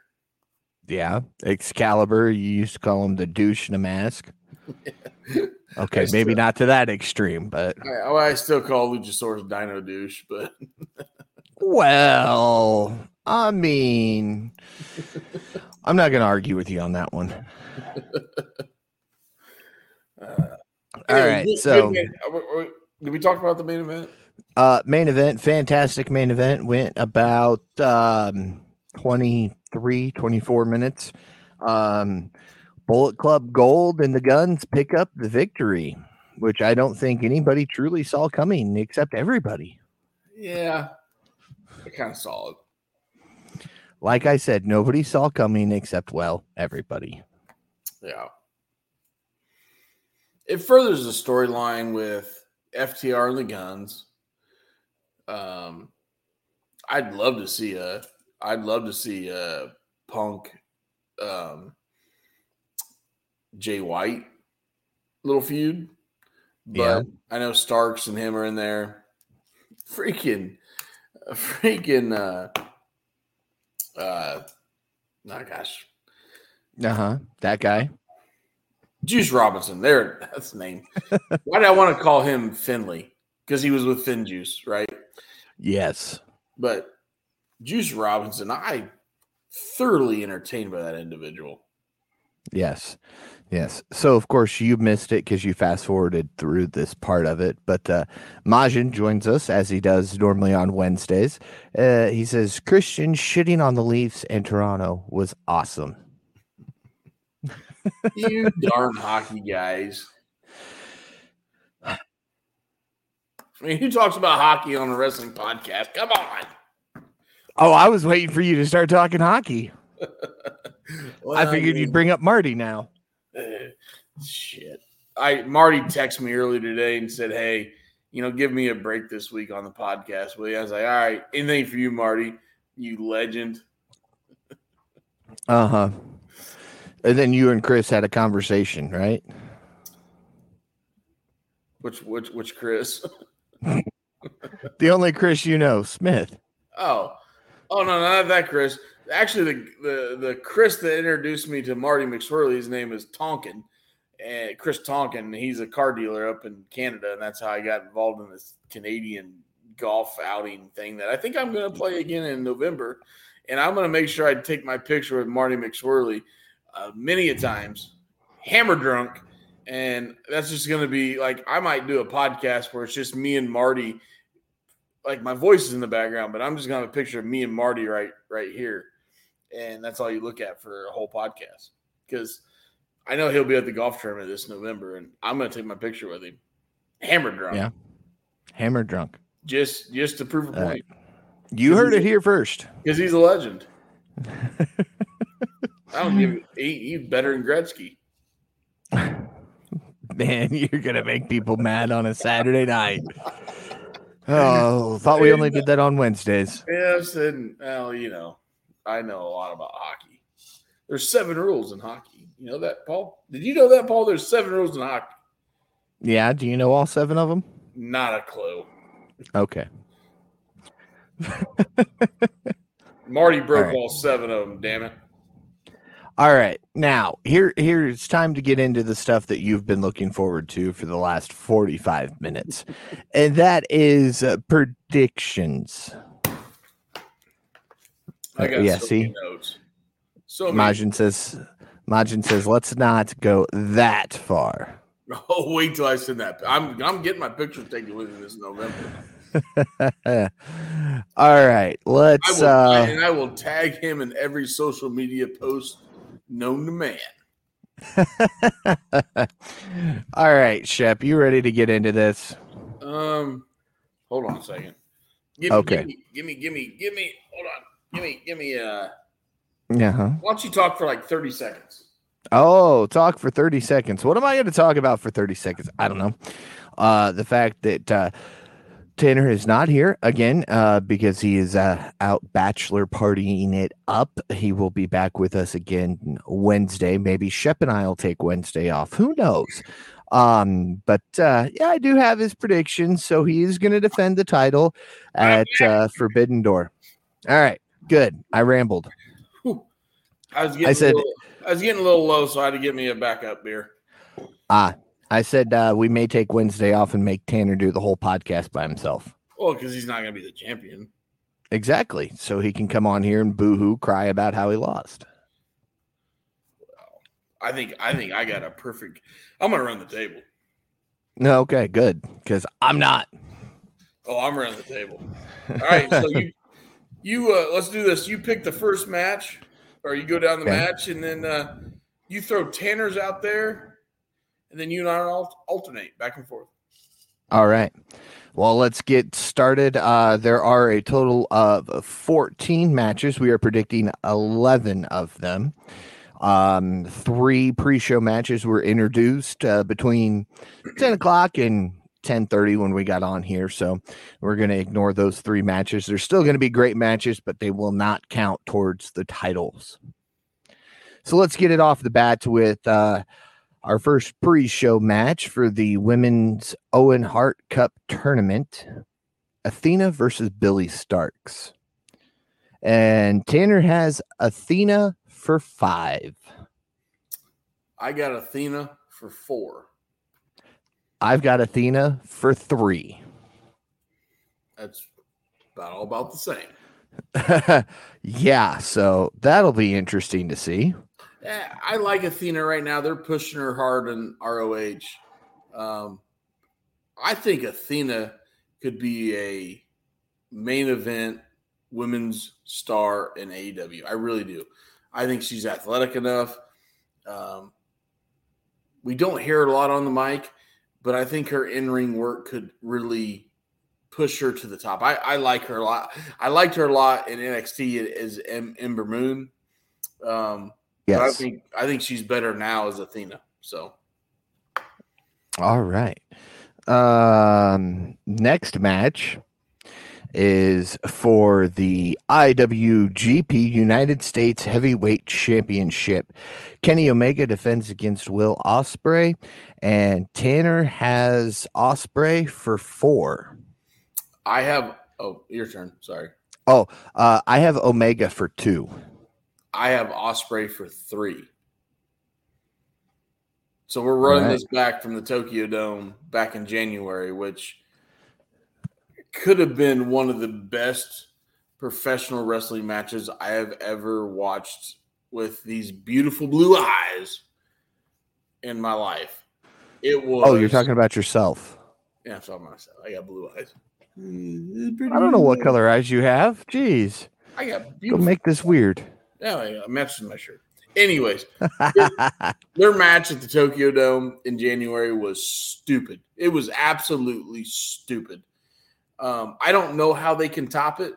Yeah, Excalibur. You used to call him the douche in a mask. Okay, still, maybe not to that extreme, but I, I still call Luchasaurus Dino douche, but well, I mean, I'm not going to argue with you on that one. Uh, All right, so did we talk about the main event? Uh, main event, fantastic main event. Went about um, 23, 24 minutes. Um, Bullet Club Gold and the Guns pick up the victory, which I don't think anybody truly saw coming except everybody. Yeah, kind of solid. Like I said, nobody saw coming except, well, everybody. Yeah. It furthers the storyline with FTR and the Guns. Um, I'd love to see a. I'd love to see a Punk um, Jay White little feud. But yeah. I know Starks and him are in there. Freaking, freaking, uh, uh, oh gosh. Uh huh. That guy. Juice Robinson. There, that's the name. Why did I want to call him Finley? Because he was with Fin Juice, right? Yes. But Juice Robinson, I thoroughly entertained by that individual. Yes. Yes. So, of course, you missed it because you fast forwarded through this part of it. But uh, Majin joins us as he does normally on Wednesdays. Uh, he says Christian shitting on the Leafs in Toronto was awesome. you darn hockey guys. I mean, who talks about hockey on a wrestling podcast? Come on. Oh, I was waiting for you to start talking hockey. well, I figured I mean, you'd bring up Marty now. Shit. I Marty texted me earlier today and said, "Hey, you know, give me a break this week on the podcast." Will you? I was like, "All right, anything for you, Marty, you legend." Uh huh. And then you and Chris had a conversation, right? Which which which Chris? the only Chris you know, Smith. Oh, oh no, not that Chris. Actually, the the the Chris that introduced me to Marty McSorley, his name is Tonkin, and Chris Tonkin. He's a car dealer up in Canada, and that's how I got involved in this Canadian golf outing thing that I think I'm going to play again in November. And I'm going to make sure I take my picture with Marty McSorley uh, many a times, hammer drunk. And that's just going to be like, I might do a podcast where it's just me and Marty. Like my voice is in the background, but I'm just going to have a picture of me and Marty right, right here. And that's all you look at for a whole podcast. Because I know he'll be at the golf tournament this November, and I'm going to take my picture with him. Hammer drunk. Yeah. Hammer drunk. Just just to prove a point. Uh, you heard it here first. Because he's a legend. I don't give he, he's better than Gretzky. Man, you're gonna make people mad on a Saturday night. Oh, thought we only did that on Wednesdays. Yeah, I said, well, you know, I know a lot about hockey. There's seven rules in hockey. You know that, Paul? Did you know that, Paul? There's seven rules in hockey. Yeah. Do you know all seven of them? Not a clue. Okay. Marty broke all, right. all seven of them. Damn it. All right. Now, here here it's time to get into the stuff that you've been looking forward to for the last 45 minutes. and that is uh, predictions. I got uh, yeah, so see? notes. So Majin says Majin says let's not go that far. Oh, wait till I send that. I'm I'm getting my picture taken with me this November. All right, let's. I will, uh, and I will tag him in every social media post known to man. All right, Shep, you ready to get into this? Um, hold on a second. Give Okay. Give me, give me, give me, give me. Hold on. Give me, give me. Uh, Yeah. huh why don't you talk for like thirty seconds? Oh, talk for 30 seconds. What am I going to talk about for 30 seconds? I don't know. Uh, the fact that uh, Tanner is not here again uh, because he is uh, out bachelor partying it up. He will be back with us again Wednesday. Maybe Shep and I will take Wednesday off. Who knows? Um, but uh, yeah, I do have his predictions. So he is going to defend the title at uh, Forbidden Door. All right, good. I rambled. I was getting. I said- a little, I was getting a little low, so I had to get me a backup beer. Ah, I said uh, we may take Wednesday off and make Tanner do the whole podcast by himself. Well, because he's not going to be the champion. Exactly. So he can come on here and boo-hoo cry about how he lost. I think. I think I got a perfect. I'm going to run the table. No, okay, good. Because I'm not. Oh, I'm running the table. All right, so you, you, uh, let's do this. You pick the first match, or you go down the Okay. match, and then uh, you throw Tanner's out there, and then you and I al- alternate back and forth. All right. Well, let's get started. Uh, there are a total of 14 matches. We are predicting 11 of them. Um, three pre-show matches were introduced uh, between 10 o'clock and 10:30 when we got on here. So we're going to ignore those three matches. They're still going to be great matches, but they will not count towards the titles. So let's get it off the bat with uh, our first pre-show match for the women's Owen Hart Cup tournament. Athena versus Billie Starkz. And Tanner has Athena for five. I got Athena for four. I've got Athena for three. That's about all about the same. yeah, so that'll be interesting to see. Yeah, I like Athena right now. They're pushing her hard in ROH. Um, I think Athena could be a main event women's star in AEW. I really do. I think she's athletic enough. Um, we don't hear a lot on the mic, but I think her in ring work could really push her to the top. I, I like her a lot. I liked her a lot in NXT as Em- Ember Moon. Um, but I think I think she's better now as Athena. So All right. Um, next match is for the IWGP United States Heavyweight Championship. Kenny Omega defends against Will Ospreay, and Tanner has Ospreay for four. I have oh your turn. Sorry. Oh, uh, I have Omega for two. I have Ospreay for three. So we're running Right. this back from the Tokyo Dome back in January, which could have been one of the best professional wrestling matches I have ever watched with these beautiful blue eyes in my life. It was Oh, you're talking about yourself. Yeah, I'm talking about myself. I got blue eyes. I don't know what color eyes you have. Jeez. I got beautiful. Go make this weird. Yeah, I matched my shirt. Anyways, their match at the Tokyo Dome in January was stupid. It was absolutely stupid. Um, I don't know how they can top it,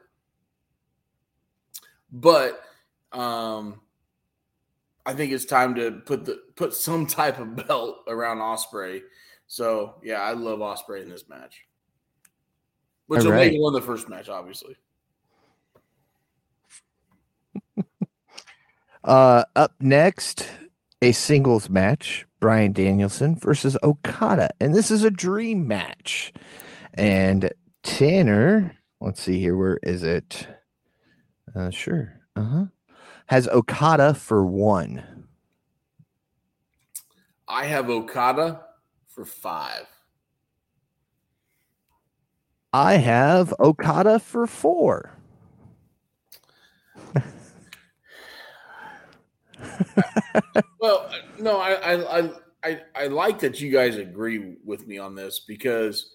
but um, I think it's time to put the put some type of belt around Ospreay. So yeah, I love Ospreay in this match, which will make one of the first match, obviously. Uh, up next, a singles match: Bryan Danielson versus Okada, and this is a dream match. And Tanner, let's see here, where is it? Uh, sure, uh huh. Has Okada for one. I have Okada for five. I have Okada for four. Well, no, I, I, I, I, I like that you guys agree with me on this because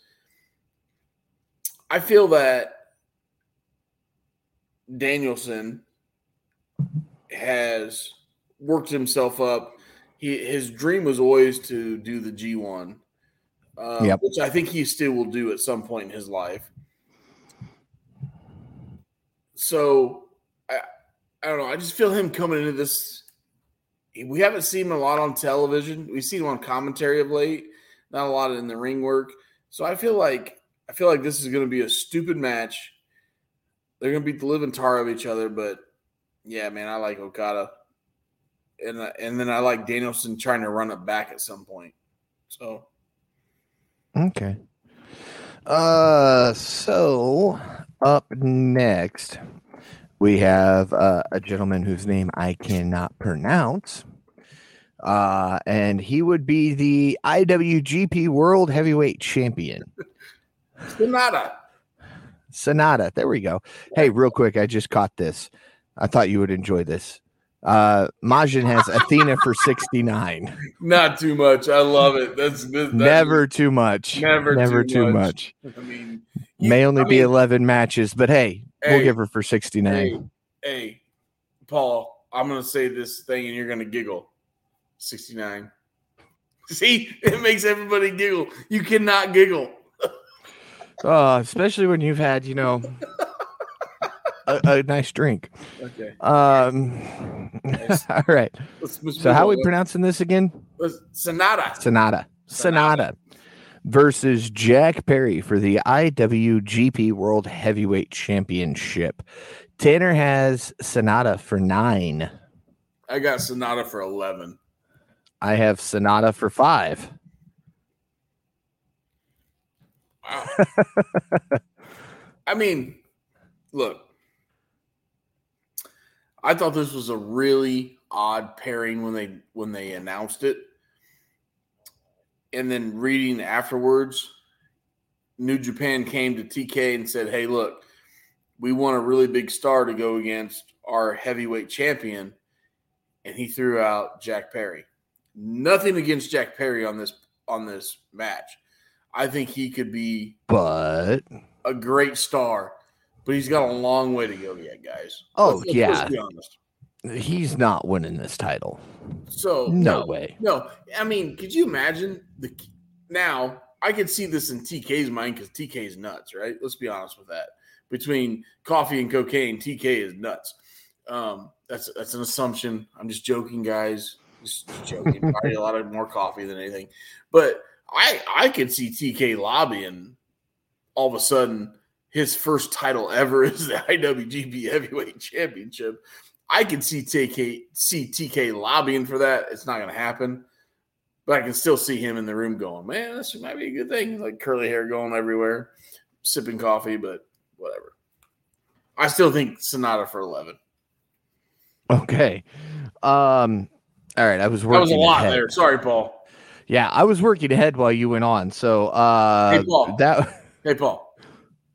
I feel that Danielson has worked himself up he his dream was always to do the G1, uh, Yep. which I think he still will do at some point in his life. So I I don't know. I just feel him coming into this. We haven't seen him a lot on television. We've seen him on commentary of late, not a lot in the ring work. So I feel like I feel like this is going to be a stupid match. They're going to beat the living tar of each other, but yeah, man, I like Okada, and uh, and then I like Danielson trying to run it back at some point. So Okay. Uh, so up next, we have uh, a gentleman whose name I cannot pronounce. Uh, and he would be the IWGP World Heavyweight Champion, Sanada, Sanada. There we go. Hey, real quick, I just caught this. I thought you would enjoy this. Uh, Majin has Athena for 69. not too much. I love it. That's, that's Never too much. never, Never too, too much. much. I mean, you- May only I be mean, 11 matches, but hey, we'll give her for 69. Hey, hey, Paul, I'm gonna say this thing and you're gonna giggle. 69. See, it makes everybody giggle. You cannot giggle. Oh, especially when you've had, you know, a, a nice drink. Okay. Um, Nice. all right. Let's, let's So, how are we pronouncing this again? Let's- Sanada. Sanada. Sanada versus Jack Perry for the IWGP World Heavyweight Championship. Tanner has Sanada for nine. I got Sanada for 11. I have Sanada for five. Wow. I mean, look, I thought this was a really odd pairing when they when they announced it, and then reading afterwards, New Japan came to TK and said, "Hey, look, we want a really big star to go against our heavyweight champion," and he threw out Jack Perry. Nothing against Jack Perry on this on this match. I think he could be But a great star, but he's got a long way to go yet, guys. Oh, let's, yeah. Let's be honest. he's not winning this title. So No, no, way. no. I mean, could you imagine the now? I could see this in TK's mind because TK is nuts, right? Let's be honest with that. Between coffee and cocaine, TK is nuts. Um, that's that's an assumption. I'm just joking, guys. Just joking. Probably a lot of more coffee than anything, but I I could see TK lobbying all of a sudden his first title ever is the IWGP Heavyweight Championship. I can see TK see TK lobbying for that. It's not going to happen, but I can still see him in the room going, "Man, this might be a good thing." Like curly hair going everywhere, sipping coffee, but whatever. I still think Sanada for eleven. Okay. Um. All right. I was working. That was a lot ahead. there. Sorry, Paul. Yeah, I was working ahead while you went on. So uh, Hey, Paul. that Hey, Paul.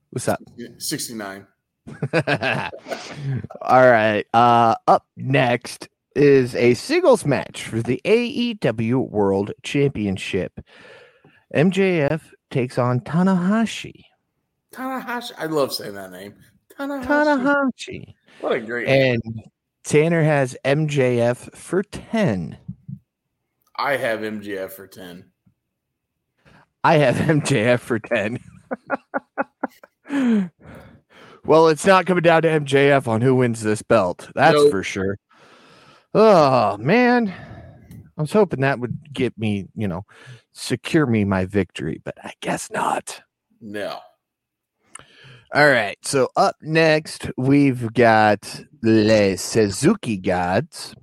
what's up? Sixty-nine. All right. Uh, up next is a singles match for the AEW World Championship. MJF takes on Tanahashi. Tanahashi. I love saying that name. Tanahashi. Tanahashi. What a great name. And Tanner has MJF for 10. I have MJF for ten. I have MJF for 10. well, it's not coming down to MJF on who wins this belt. That's Nope. for sure. Oh, man. I was hoping that would get me, you know, secure me my victory, but I guess not. No. All right. So up next, we've got the Suzuki Gods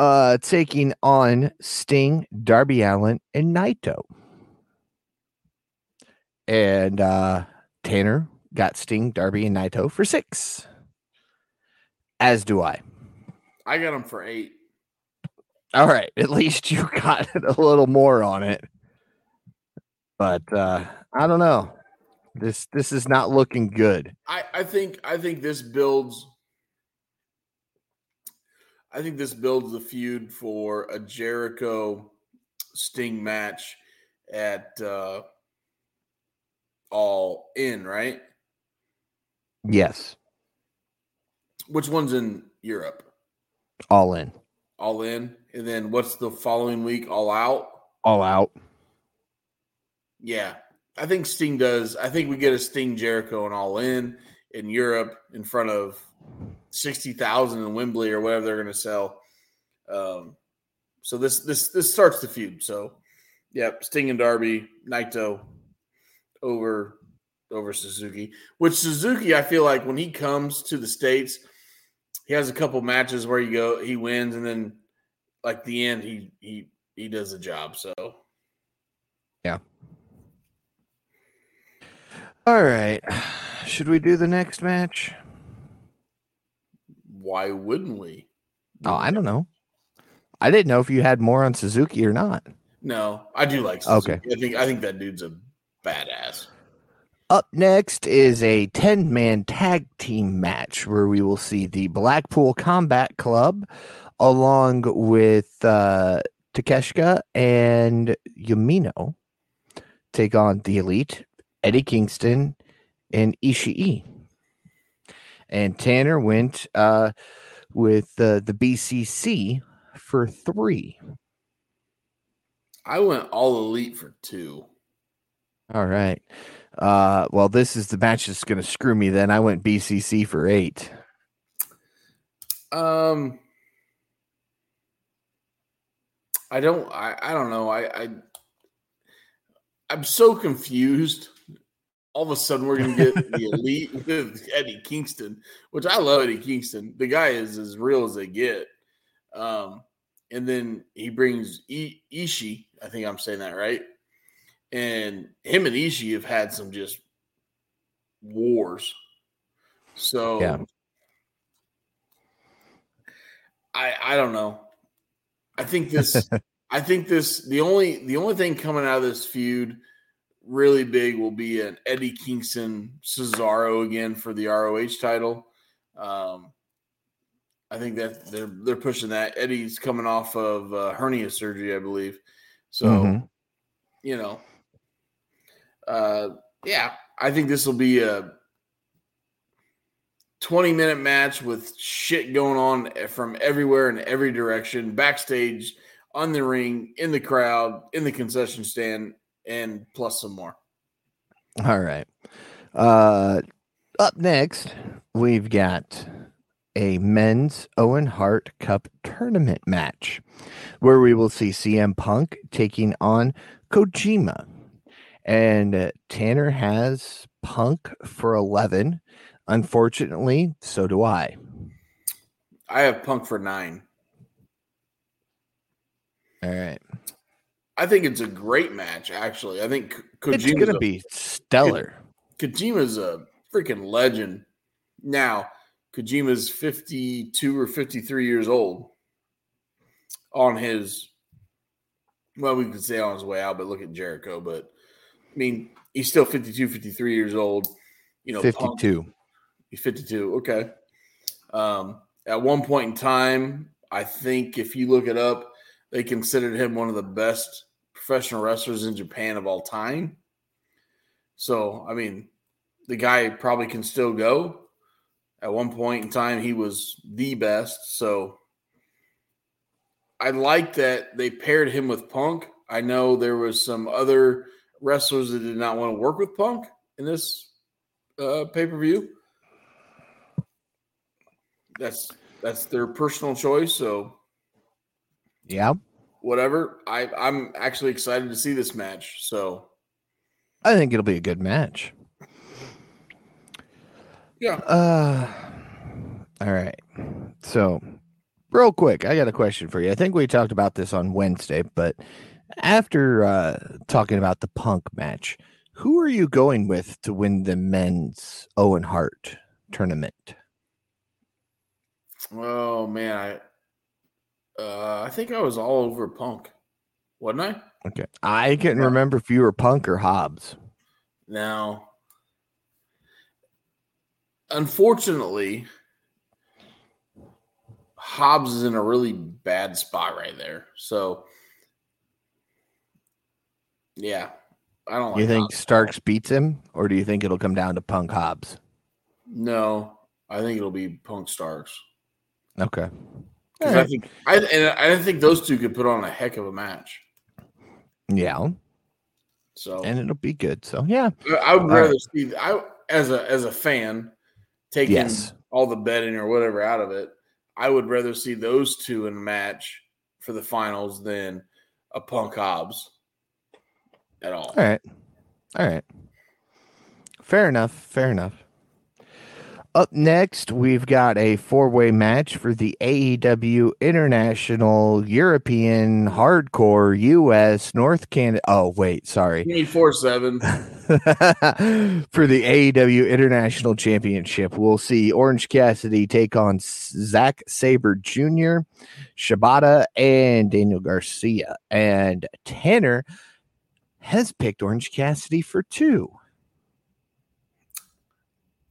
uh taking on Sting, Darby Allin, and Naito. And uh Tanner got Sting, Darby, and Naito for six. As do I. I got them for eight. All right. At least you got a little more on it. But uh I don't know. This this is not looking good. I, I think I think this builds I think this builds the feud for a Jericho Sting match at uh all in, right? Yes. Which one's in Europe? All in. All in, and then what's the following week? All out. All out. Yeah, I think Sting does. I think we get a Sting Jericho and All In in Europe in front of sixty thousand in Wembley or whatever they're going to sell. Um, so this this this starts the feud. So, yeah, Sting and Darby, Naito over over Suzuki. Which Suzuki, I feel like when he comes to the states, he has a couple matches where you go, he wins, and then like the end, he he he does the job. So, yeah. All right. Should we do the next match? Why wouldn't we? Oh, I don't know. I didn't know if you had more on Suzuki or not. No, I do like Suzuki. Okay. I think I think that dude's a badass. Up next is a 10 man tag team match where we will see the Blackpool Combat Club along with uh, Takeshita and Umino take on the Elite, Eddie Kingston, and Ishii. And Tanner went uh, with uh, the BCC for three. I went all elite for two. All right. Uh, well, this is the match that's going to screw me. Then I went BCC for eight. Um, I don't. I I don't know. I I I'm so confused. All of a sudden, we're going to get the elite with Eddie Kingston, which I love. Eddie Kingston. The guy is as real as they get. Um, and then he brings I- Ishii. I think I'm saying that right. And him and Ishii have had some just wars. So yeah. I I don't know. I think this I think this the only the only thing coming out of this feud really big will be an Eddie Kingston Cesaro again for the ROH title. Um, I think that they're they're pushing that. Eddie's coming off of uh, hernia surgery, I believe. So, mm-hmm. you know, uh, yeah, I think this will be a 20 minute match with shit going on from everywhere in every direction, backstage, on the ring, in the crowd, in the concession stand, and plus some more. All right. Uh, up next, we've got a men's Owen Hart Cup tournament match where we will see CM Punk taking on Kojima. And uh, Tanner has Punk for 11. Unfortunately, so do I. I have Punk for nine. All right. I think it's a great match, actually. I think Kojima's it's going to be stellar. Kojima's a freaking legend. Now, Kojima's 52 or 53 years old on his, well, we could say on his way out, but look at Jericho. But I mean, he's still 52, 53 years old. You know, 52. Punk, he's 52. Okay. Um, at one point in time, I think if you look it up, they considered him one of the best professional wrestlers in Japan of all time. So, I mean, the guy probably can still go. At one point in time, he was the best. So, I like that they paired him with Punk. I know there was some other wrestlers that did not want to work with Punk in this uh, pay per view. That's that's their personal choice. So, yeah, whatever. I I'm actually excited to see this match. So, I think it'll be a good match. Yeah. Uh. All right. So, real quick, I got a question for you. I think we talked about this on Wednesday, but after uh, talking about the Punk match, who are you going with to win the men's Owen Hart tournament? Oh man, I uh, I think I was all over Punk, wasn't I? Okay, I can't yeah. remember if you were Punk or Hobbs. Now, unfortunately, Hobbs is in a really bad spot right there. So yeah, I don't. Like you think Hobbs Starks beats him, or do you think it'll come down to Punk Hobbs? No, I think it'll be Punk Starks. Okay. 'Cause I think I and I think those two could put on a heck of a match. Yeah, So and it'll be good. So yeah, I would rather right. see I as a as a fan taking Yes. all the betting or whatever out of it. I would rather see those two in a match for the finals than a Punk Hobbs at all. all right, all right. Fair enough. Fair enough. Up next, we've got a four-way match for the AEW International European Hardcore US North Canada. Oh wait, sorry. Twenty four seven. for the AEW International Championship. We'll see Orange Cassidy take on Zack Sabre Jr., Shibata, and Daniel Garcia. And Tanner has picked Orange Cassidy for two.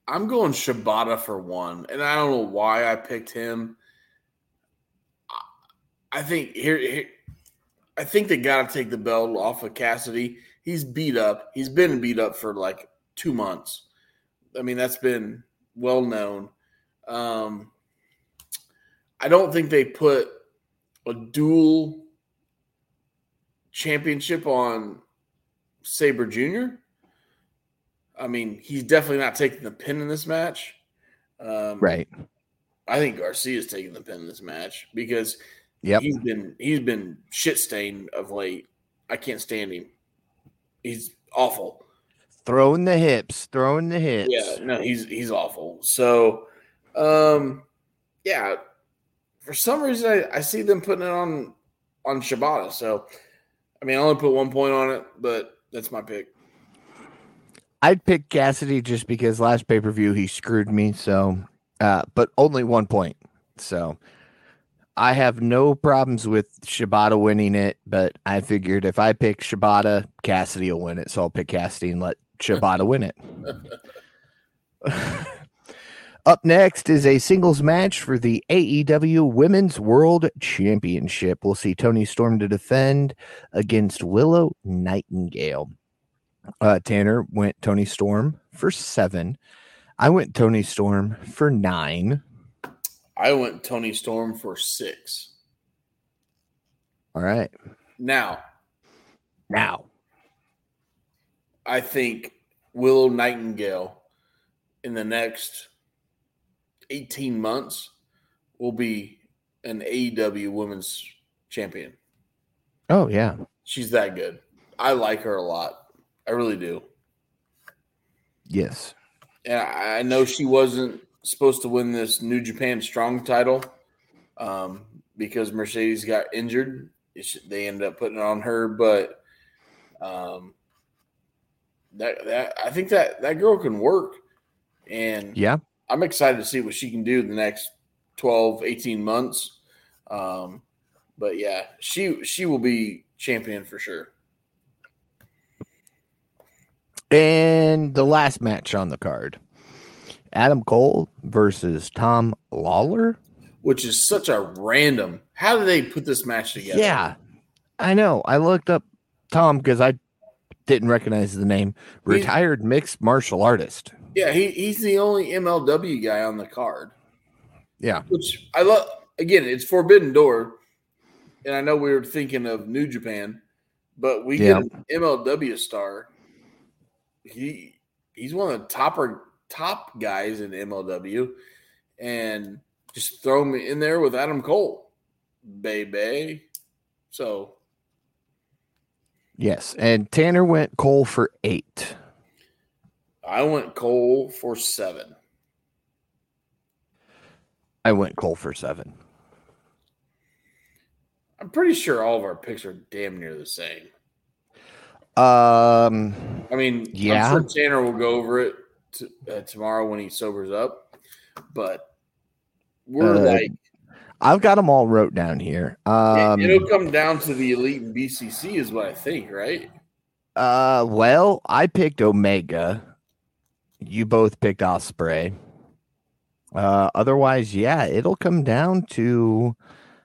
I'm going Shibata for one, and I don't know why I picked him. I- think here, here I think they got to take the belt off of Cassidy. He's beat up. He's been beat up for like two months. I mean, that's been well known. Um, I don't think they put a dual championship on Sabre Jr. I mean, he's definitely not taking the pin in this match. Um, Right. I think Garcia's taking the pin in this match because Yep. he's been he's been shit stained of late. I can't stand him. He's awful. Throwing the hips, throwing the hips. Yeah, no, he's he's awful. So, um, yeah, for some reason I, I see them putting it on on Shibata. So, I mean, I only put one point on it, but that's my pick. I'd pick Cassidy just because last pay per view he screwed me. So, uh, but only one point. So, I have no problems with Shibata winning it, but I figured if I pick Shibata, Cassidy will win it. So I'll pick Cassidy and let Shibata win it. Up next is a singles match for the AEW Women's World Championship. We'll see Toni Storm to defend against Willow Nightingale. Uh, Tanner went Toni Storm for seven. I went Toni Storm for nine. I went Toni Storm for six. All right. Now, Now, I think Willow Nightingale in the next 18 months will be an AEW women's champion. oh, yeah. She's that good. I like her a lot. I really do. Yes. And I know she wasn't supposed to win this New Japan Strong title um, because Mercedes got injured. Should- They ended up putting it on her, but um, that that I think that that girl can work, and Yeah. I'm excited to see what she can do the next 12, 18 months. Um, but yeah, she she will be champion for sure. And the last match on the card Adam Cole versus Tom Lawlor. Which is such a random. How did they put this match together? Yeah. I know. I looked up Tom because I didn't recognize the name. He's- Retired mixed martial artist. Yeah, he, he's the only MLW guy on the card, Yeah. which I love. Again, it's Forbidden Door, and I know we were thinking of New Japan, but we Yeah. get an MLW star. He he's one of the topper top guys in MLW, and just throw him in there with Adam Cole, baby. So Yes. And Tanner went Cole for eight. I went Cole for seven. I went Cole for seven. I'm pretty sure all of our picks are damn near the same. Um, I mean, Yeah. I'm sure Tanner will go over it t- uh, tomorrow when he sobers up, but we're Uh, like, I've got them all wrote down here. Um, it, will come down to the elite and BCC, is what I think, right? Uh, well, I picked Omega. You both picked Ospreay. Uh, otherwise, yeah, it'll come down to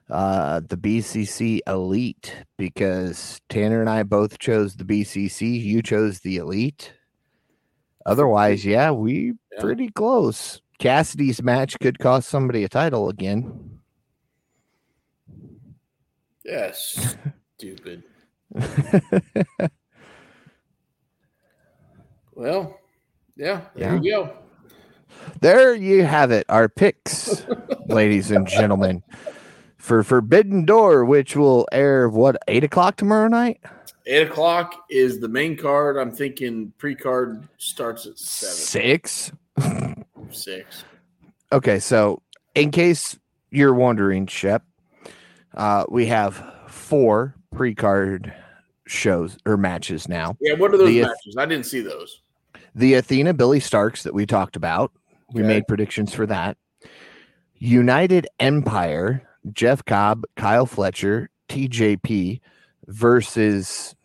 uh the BCC Elite because Tanner and I both chose the BCC. You chose the Elite. Otherwise, yeah, we Yeah. pretty close. Cassidy's match could cost somebody a title again. Yes. Stupid. Well, yeah, there you go. there you have it, our picks, ladies and gentlemen, for Forbidden Door, which will air what eight o'clock tomorrow night. Eight o'clock is the main card. I'm thinking pre-card starts at seven, Six. six. Okay, so in case you're wondering, Shep, uh, we have four pre-card shows or matches now. Yeah, what are those The- matches? I didn't see those. The Athena Billie Starkz that we talked about. We Okay. made predictions for that. United Empire, Jeff Cobb, Kyle Fletcher, TJP versus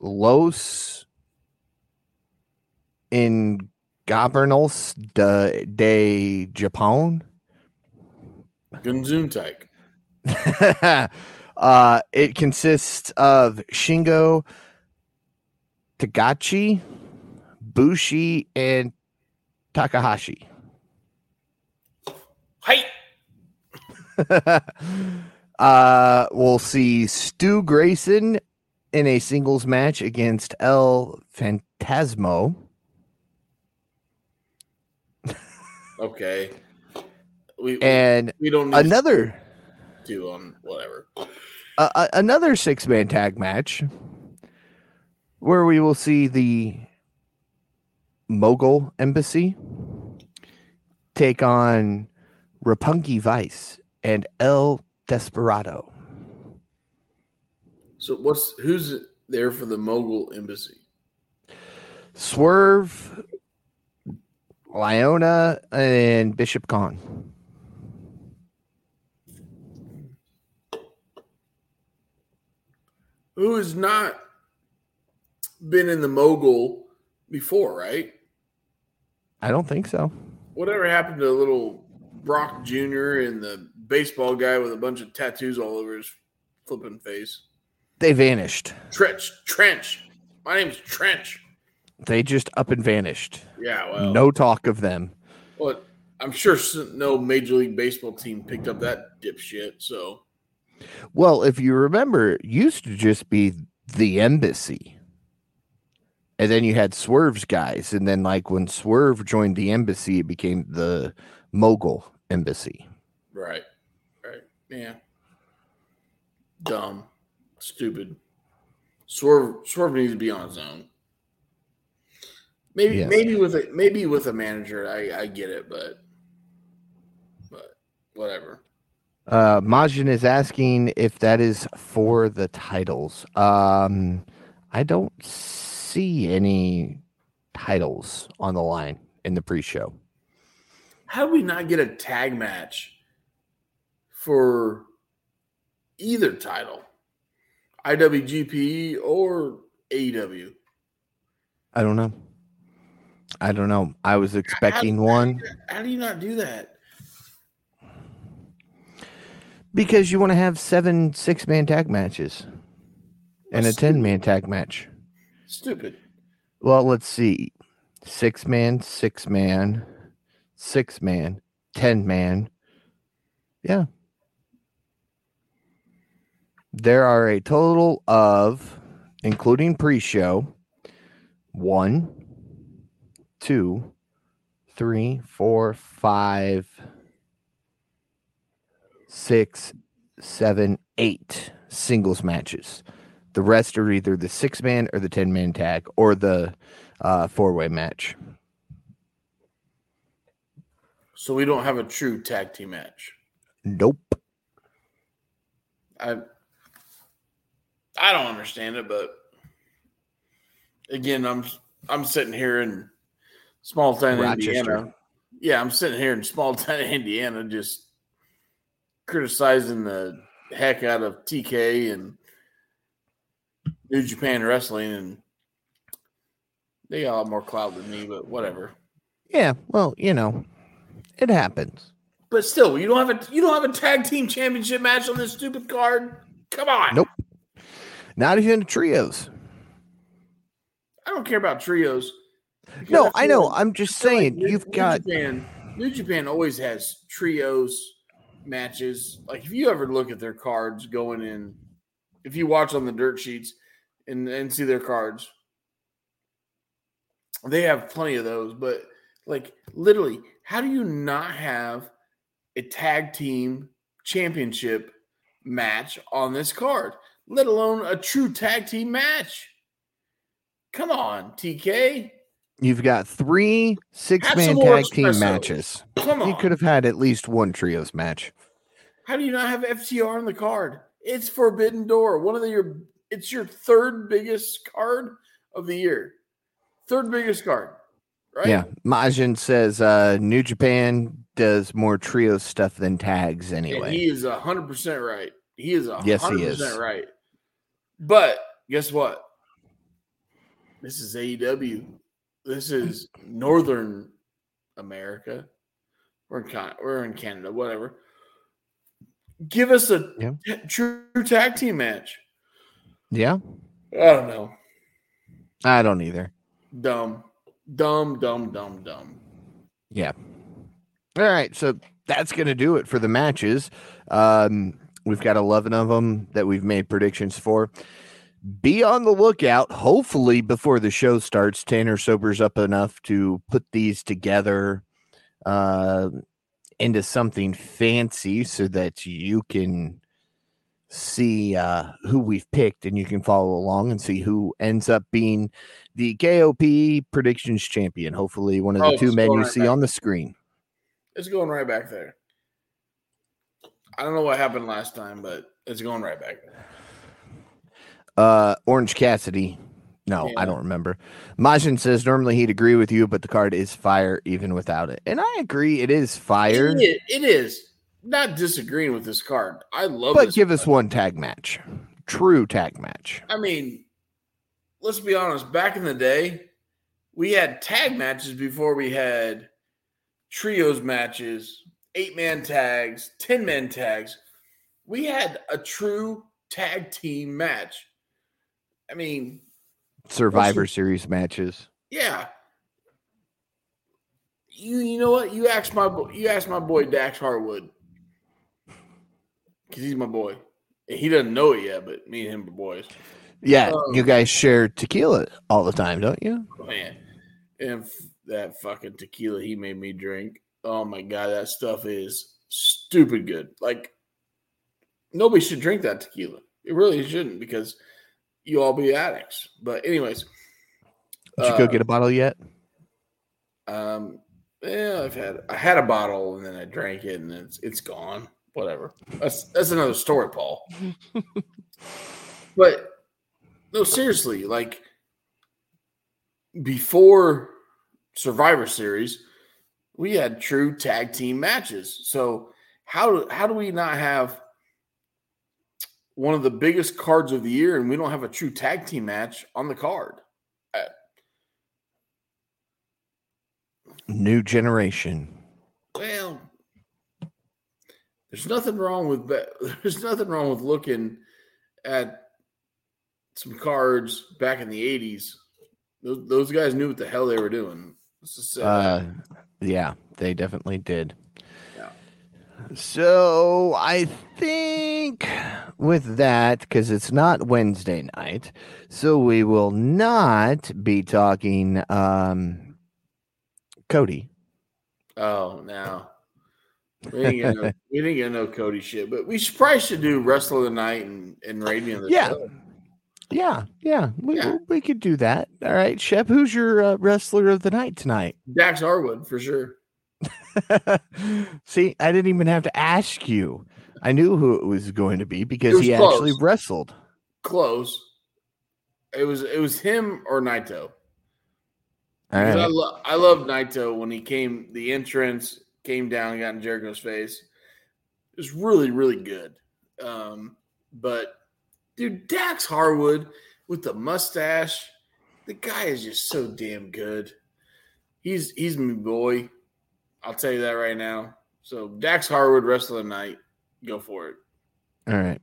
Los in Gobernos de, de Japón. Gunzunteik. uh, it consists of Shingo Takagi, Bushi, and Takahashi. Hey, uh, we'll see Stu Grayson in a singles match against El Fantasmo. okay. We And we don't need another do on whatever. uh, uh, another six man tag match where we will see the Mogul Embassy take on Roppongi Vice and El Desperado. So what's who's there for the Mogul Embassy? Swerve, Liona, and Bishop Kaun. Who has not been in the Mogul before, right? I don't think so. Whatever happened to little Brock Jr. and the baseball guy with a bunch of tattoos all over his flipping face? They vanished. Trench, Trench. My name's Trench. They just up and vanished. Yeah, well, no talk of them. Well, I'm sure no Major League Baseball team picked up that dipshit. So Well, if you remember, it used to just be the embassy. And then you had Swerve's guys. And then, like, when Swerve joined the embassy, it became the Mogul Embassy. right, right, yeah, dumb, stupid. Swerve, Swerve needs to be on his own. Maybe, Yes. maybe with a maybe with a manager, I I get it, but but whatever. Uh, Majin is asking if that is for the titles. Um, I don't see any titles on the line in the pre-show. How do we not get a tag match for either title, IWGP or AEW? I don't know. I don't know. I was expecting one How do you not do that? because you want to have seven six-man tag matches and a That's ten-man tag match. Stupid. Well, let's see. Six man, six man, six man, ten man. Yeah. There are a total of, including pre show, one, two, three, four, five, six, seven, eight singles matches. The rest are either the six man or the 10 man tag or the uh, four way match. So we don't have a true tag team match. Nope. I I don't understand it, but again, I'm I'm sitting here in small town Rochester. Indiana. Yeah, I'm sitting here in small town Indiana, just criticizing the heck out of TK and New Japan Wrestling, and they got a lot more clout than me, but whatever. Yeah. Well, you know, it happens. But still, you don't have a you don't have a tag team championship match on this stupid card. Come on. Nope. Not even trios. I don't care about trios. No, I know. I'm just feel like saying you've New got Japan. New Japan always has trios matches, like if you ever look at their cards going in, if you watch on the dirt sheets and, and see their cards, they have plenty of those. But like literally, how do you not have a tag team championship match on this card, let alone a true tag team match? Come on, TK. You've got three six man tag team matches. Come You could have had at least one trios match. How do you not have FTR on the card? It's Forbidden Door. One of the, your it's your third biggest card of the year. Third biggest card. Right? Yeah. Majin says uh New Japan does more trio stuff than tags And anyway. he is hundred percent right. He is Yes, he hundred is. percent right. But guess what? This is AEW. This is Northern America. We're in Con- we're in Canada, whatever. Give us a Yeah. t- true tag team match. yeah. I don't know. I don't either. Dumb, dumb, dumb, dumb, dumb. Yeah. All right. So that's going to do it for the matches. Um, we've got 11 of them that we've made predictions for. Be on the lookout. Hopefully, before the show starts, Tanner sobers up enough to put these together uh, into something fancy so that you can see uh, who we've picked and you can follow along and see who ends up being the KOP predictions champion. Hopefully, one of the Oh, two men you see back. on the screen. It's going right back there. I don't know what happened last time, but it's going right back. Uh, Orange Cassidy. No, I don't remember. Majin says normally he'd agree with you, but the card is fire even without it. And I agree, it is fire. It is, it is. Not disagreeing with this card. I love it. But give us one tag match. True tag match. I mean, let's be honest. Back in the day, we had tag matches before we had trios matches, eight man tags, 10 man tags. We had a true tag team match. I mean, Survivor your- Series matches. yeah. You you know what? You asked my bo- you asked my boy Dax Harwood because he's my boy. He doesn't know it yet, but me and him are boys. Yeah, Um, you guys share tequila all the time, don't you? Man, and f- that fucking tequila he made me drink. Oh my god, that stuff is stupid good. Like nobody should drink that tequila. It really shouldn't because you all be addicts. But anyways, Did you go uh, get a bottle yet? Um, yeah, I've had I had a bottle and then I drank it and it's it's gone. Whatever. That's that's another story, Paul. but no, seriously, like before Survivor Series, we had true tag team matches. So how how do we not have one of the biggest cards of the year and we don't have a true tag team match on the card? Uh, New generation. Well, there's nothing wrong with. There's nothing wrong with looking at some cards back in the '80s. Those, those guys knew what the hell they were doing. Let's just say that. Uh, yeah, they definitely did. Yeah. So I think with that, because it's not Wednesday night, so we will not be talking um Cody. Oh, now we didn't get no, we didn't get no Cody shit, but we should, probably should do Wrestle of the Night and and the Yeah. Show. Yeah, yeah, we Yeah. we could do that. All right, Shep, who's your uh, wrestler of the night tonight? Dax Harwood for sure. See, I didn't even have to ask you. I knew who it was going to be because he actually wrestled. Close. It was it was him or Naito. Because I, lo- I love Naito when he came, the entrance came down and got in Jericho's face. It was really, really good. Um, but dude, Dax Harwood with the mustache, the guy is just so damn good. He's he's my boy. I'll tell you that right now. So Dax Harwood, rest of the night, go for it. All right.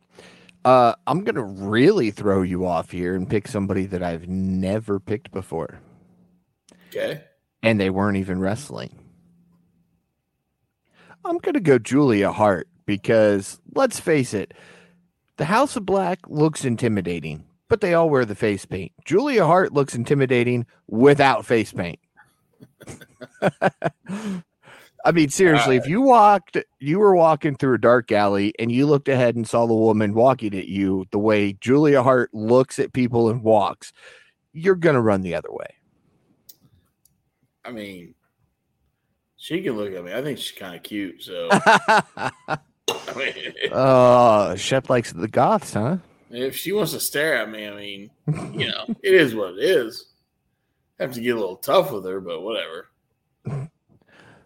Uh, I'm gonna really throw you off here and pick somebody that I've never picked before, Okay. and they weren't even wrestling. I'm gonna go Julia Hart because let's face it, the House of Black looks intimidating, but they all wear the face paint. Julia Hart looks intimidating without face paint. I mean, seriously, if uh, you walked, you were walking through a dark alley and you looked ahead and saw the woman walking at you the way Julia Hart looks at people and walks, you're going to run the other way. I mean, she can look at me. I think she's kind of cute. So, uh, Shep likes the goths, huh? if she wants to stare at me, I mean, you know, it is what it is. I Have to get a little tough with her, but whatever.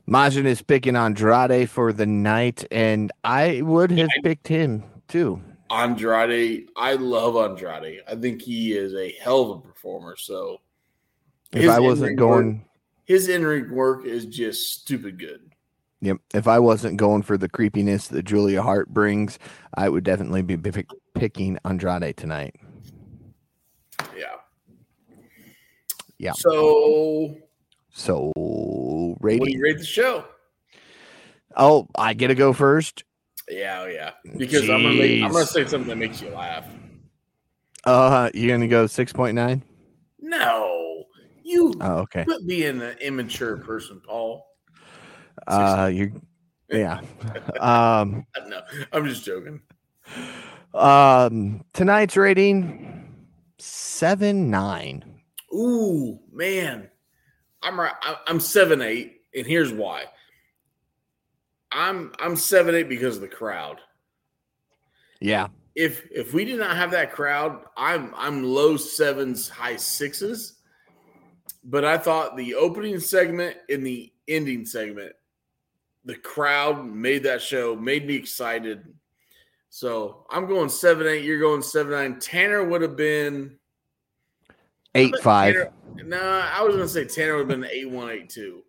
Majin is picking Andrade for the night, and I would have picked him too. Andrade, I love Andrade. I think he is a hell of a performer. So, if I wasn't going, work, his in ring work is just stupid good. Yep. If I wasn't going for the creepiness that Julia Hart brings, I would definitely be pick, picking Andrade tonight. Yeah. Yeah. So so rating. What do you rate the show? Oh, I get to go first. Yeah, oh, yeah. Because Jeez. I'm gonna make, I'm gonna say something that makes you laugh. Uh, you're gonna go six point nine? No, you. Oh, okay. Quit being an immature person, Paul. Uh, you. Yeah. um. No, I'm just joking. Um, tonight's rating seven nine. Ooh, man. I'm right. I'm seven eight, and here's why. I'm I'm seven eight because of the crowd. Yeah. If if we did not have that crowd, I'm I'm low sevens, high sixes. But I thought the opening segment and the ending segment, the crowd made that show, made me excited. So I'm going seven eight. You're going seven nine. Tanner would have been eight five. No, I was gonna say Tanner would have been eight one eight two.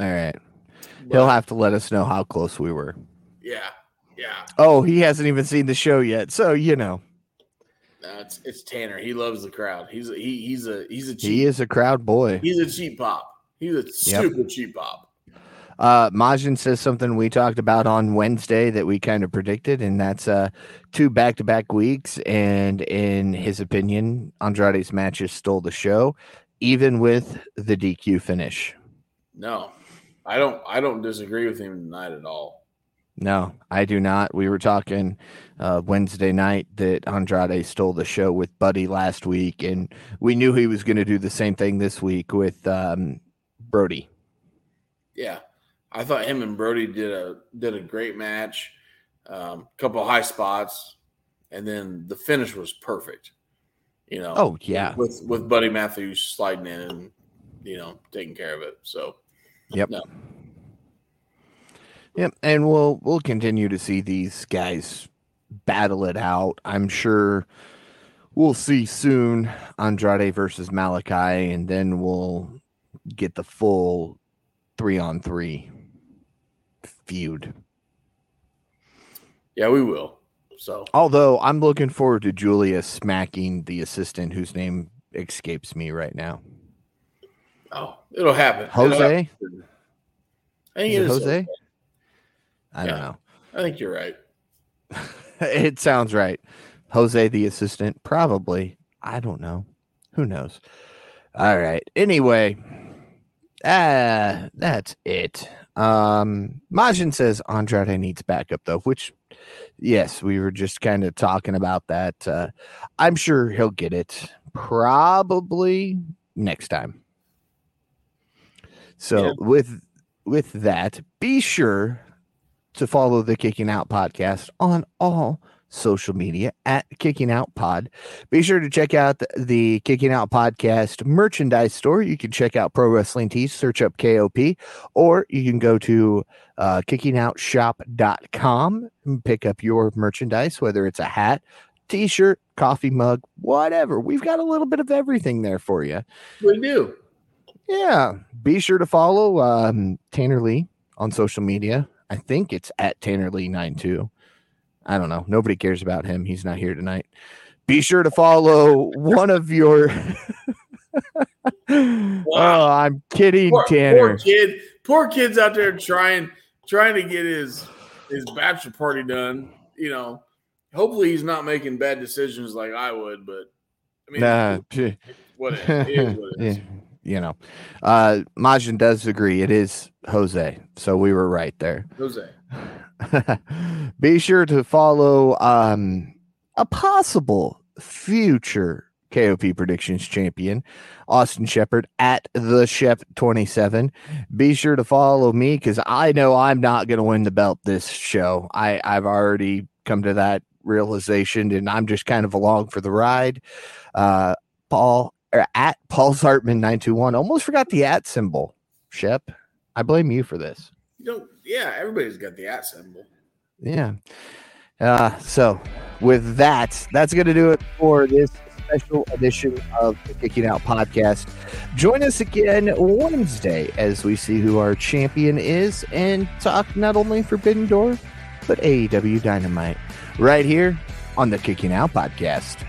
All right. But, He'll have to let us know how close we were. Yeah. Yeah. Oh, he hasn't even seen the show yet, so you know. No, it's it's Tanner. He loves the crowd. He's a, he he's a he's a cheap, he is a crowd boy. He's a cheap pop. He's a super yep. cheap pop. Uh, Majin says something we talked about on Wednesday that we kind of predicted, and that's uh, two back to back weeks. And in his opinion, Andrade's matches stole the show, even with the DQ finish. No, I don't. I don't disagree with him tonight at all. No, I do not. We were talking uh, Wednesday night that Andrade stole the show with Buddy last week, and we knew he was going to do the same thing this week with um, Brody. Yeah, I thought him and Brody did a did a great match. A um, couple high spots, and then the finish was perfect. You know. Oh yeah. With with Buddy Matthews sliding in and you know taking care of it. So. Yep. No. Yep, and we'll we'll continue to see these guys battle it out. I'm sure we'll see soon Andrade versus Malakai, and then we'll get the full three on three feud. Yeah, we will. So, although I'm looking forward to Julia smacking the assistant whose name escapes me right now. Oh, it'll happen. Jose. It'll happen. I think it is Jose. I yeah, don't know. I think you're right. it sounds right. Jose, the assistant, probably. I don't know. Who knows? All right. Anyway, ah, that's it. Um, Majin says Andrade needs backup though, which yes, we were just kind of talking about that. Uh, I'm sure he'll get it probably next time. So yeah. with with that, be sure to follow the Kicking Out podcast on all social media at Kicking Out Pod. Be sure to check out the, the, Kicking Out Podcast merchandise store. You can check out Pro Wrestling Tees, search up KOP, or you can go to uh, kickingoutshop.com and pick up your merchandise, whether it's a hat, t shirt, coffee mug, whatever. We've got a little bit of everything there for you. We do. Yeah. Be sure to follow um, Tanner Lee on social media. I think it's at Tanner Lee 92. I don't know. Nobody cares about him. He's not here tonight. Be sure to follow one of your. wow. Oh, I'm kidding, poor, Tanner. Poor kid. Poor kid's out there trying trying to get his his bachelor party done. You know, hopefully he's not making bad decisions like I would. But I mean, Nah, what it, what it is. yeah, you know, uh, Majin does agree. It is Jose, so we were right there. Jose. Be sure to follow um, a possible future KOP predictions champion, Austin Shepard at the Shep 27. Be sure to follow me because I know I'm not going to win the belt this show. I, I've already come to that realization and I'm just kind of along for the ride. Uh, Paul or at Paul Zartman 921. Almost forgot the at symbol. Shep, I blame you for this. Yeah, everybody's got the at symbol. Yeah. Uh, so with that, that's going to do it for this special edition of the Kicking Out podcast. Join us again Wednesday as we see who our champion is and talk not only Forbidden Door, but AEW Dynamite right here on the Kicking Out podcast.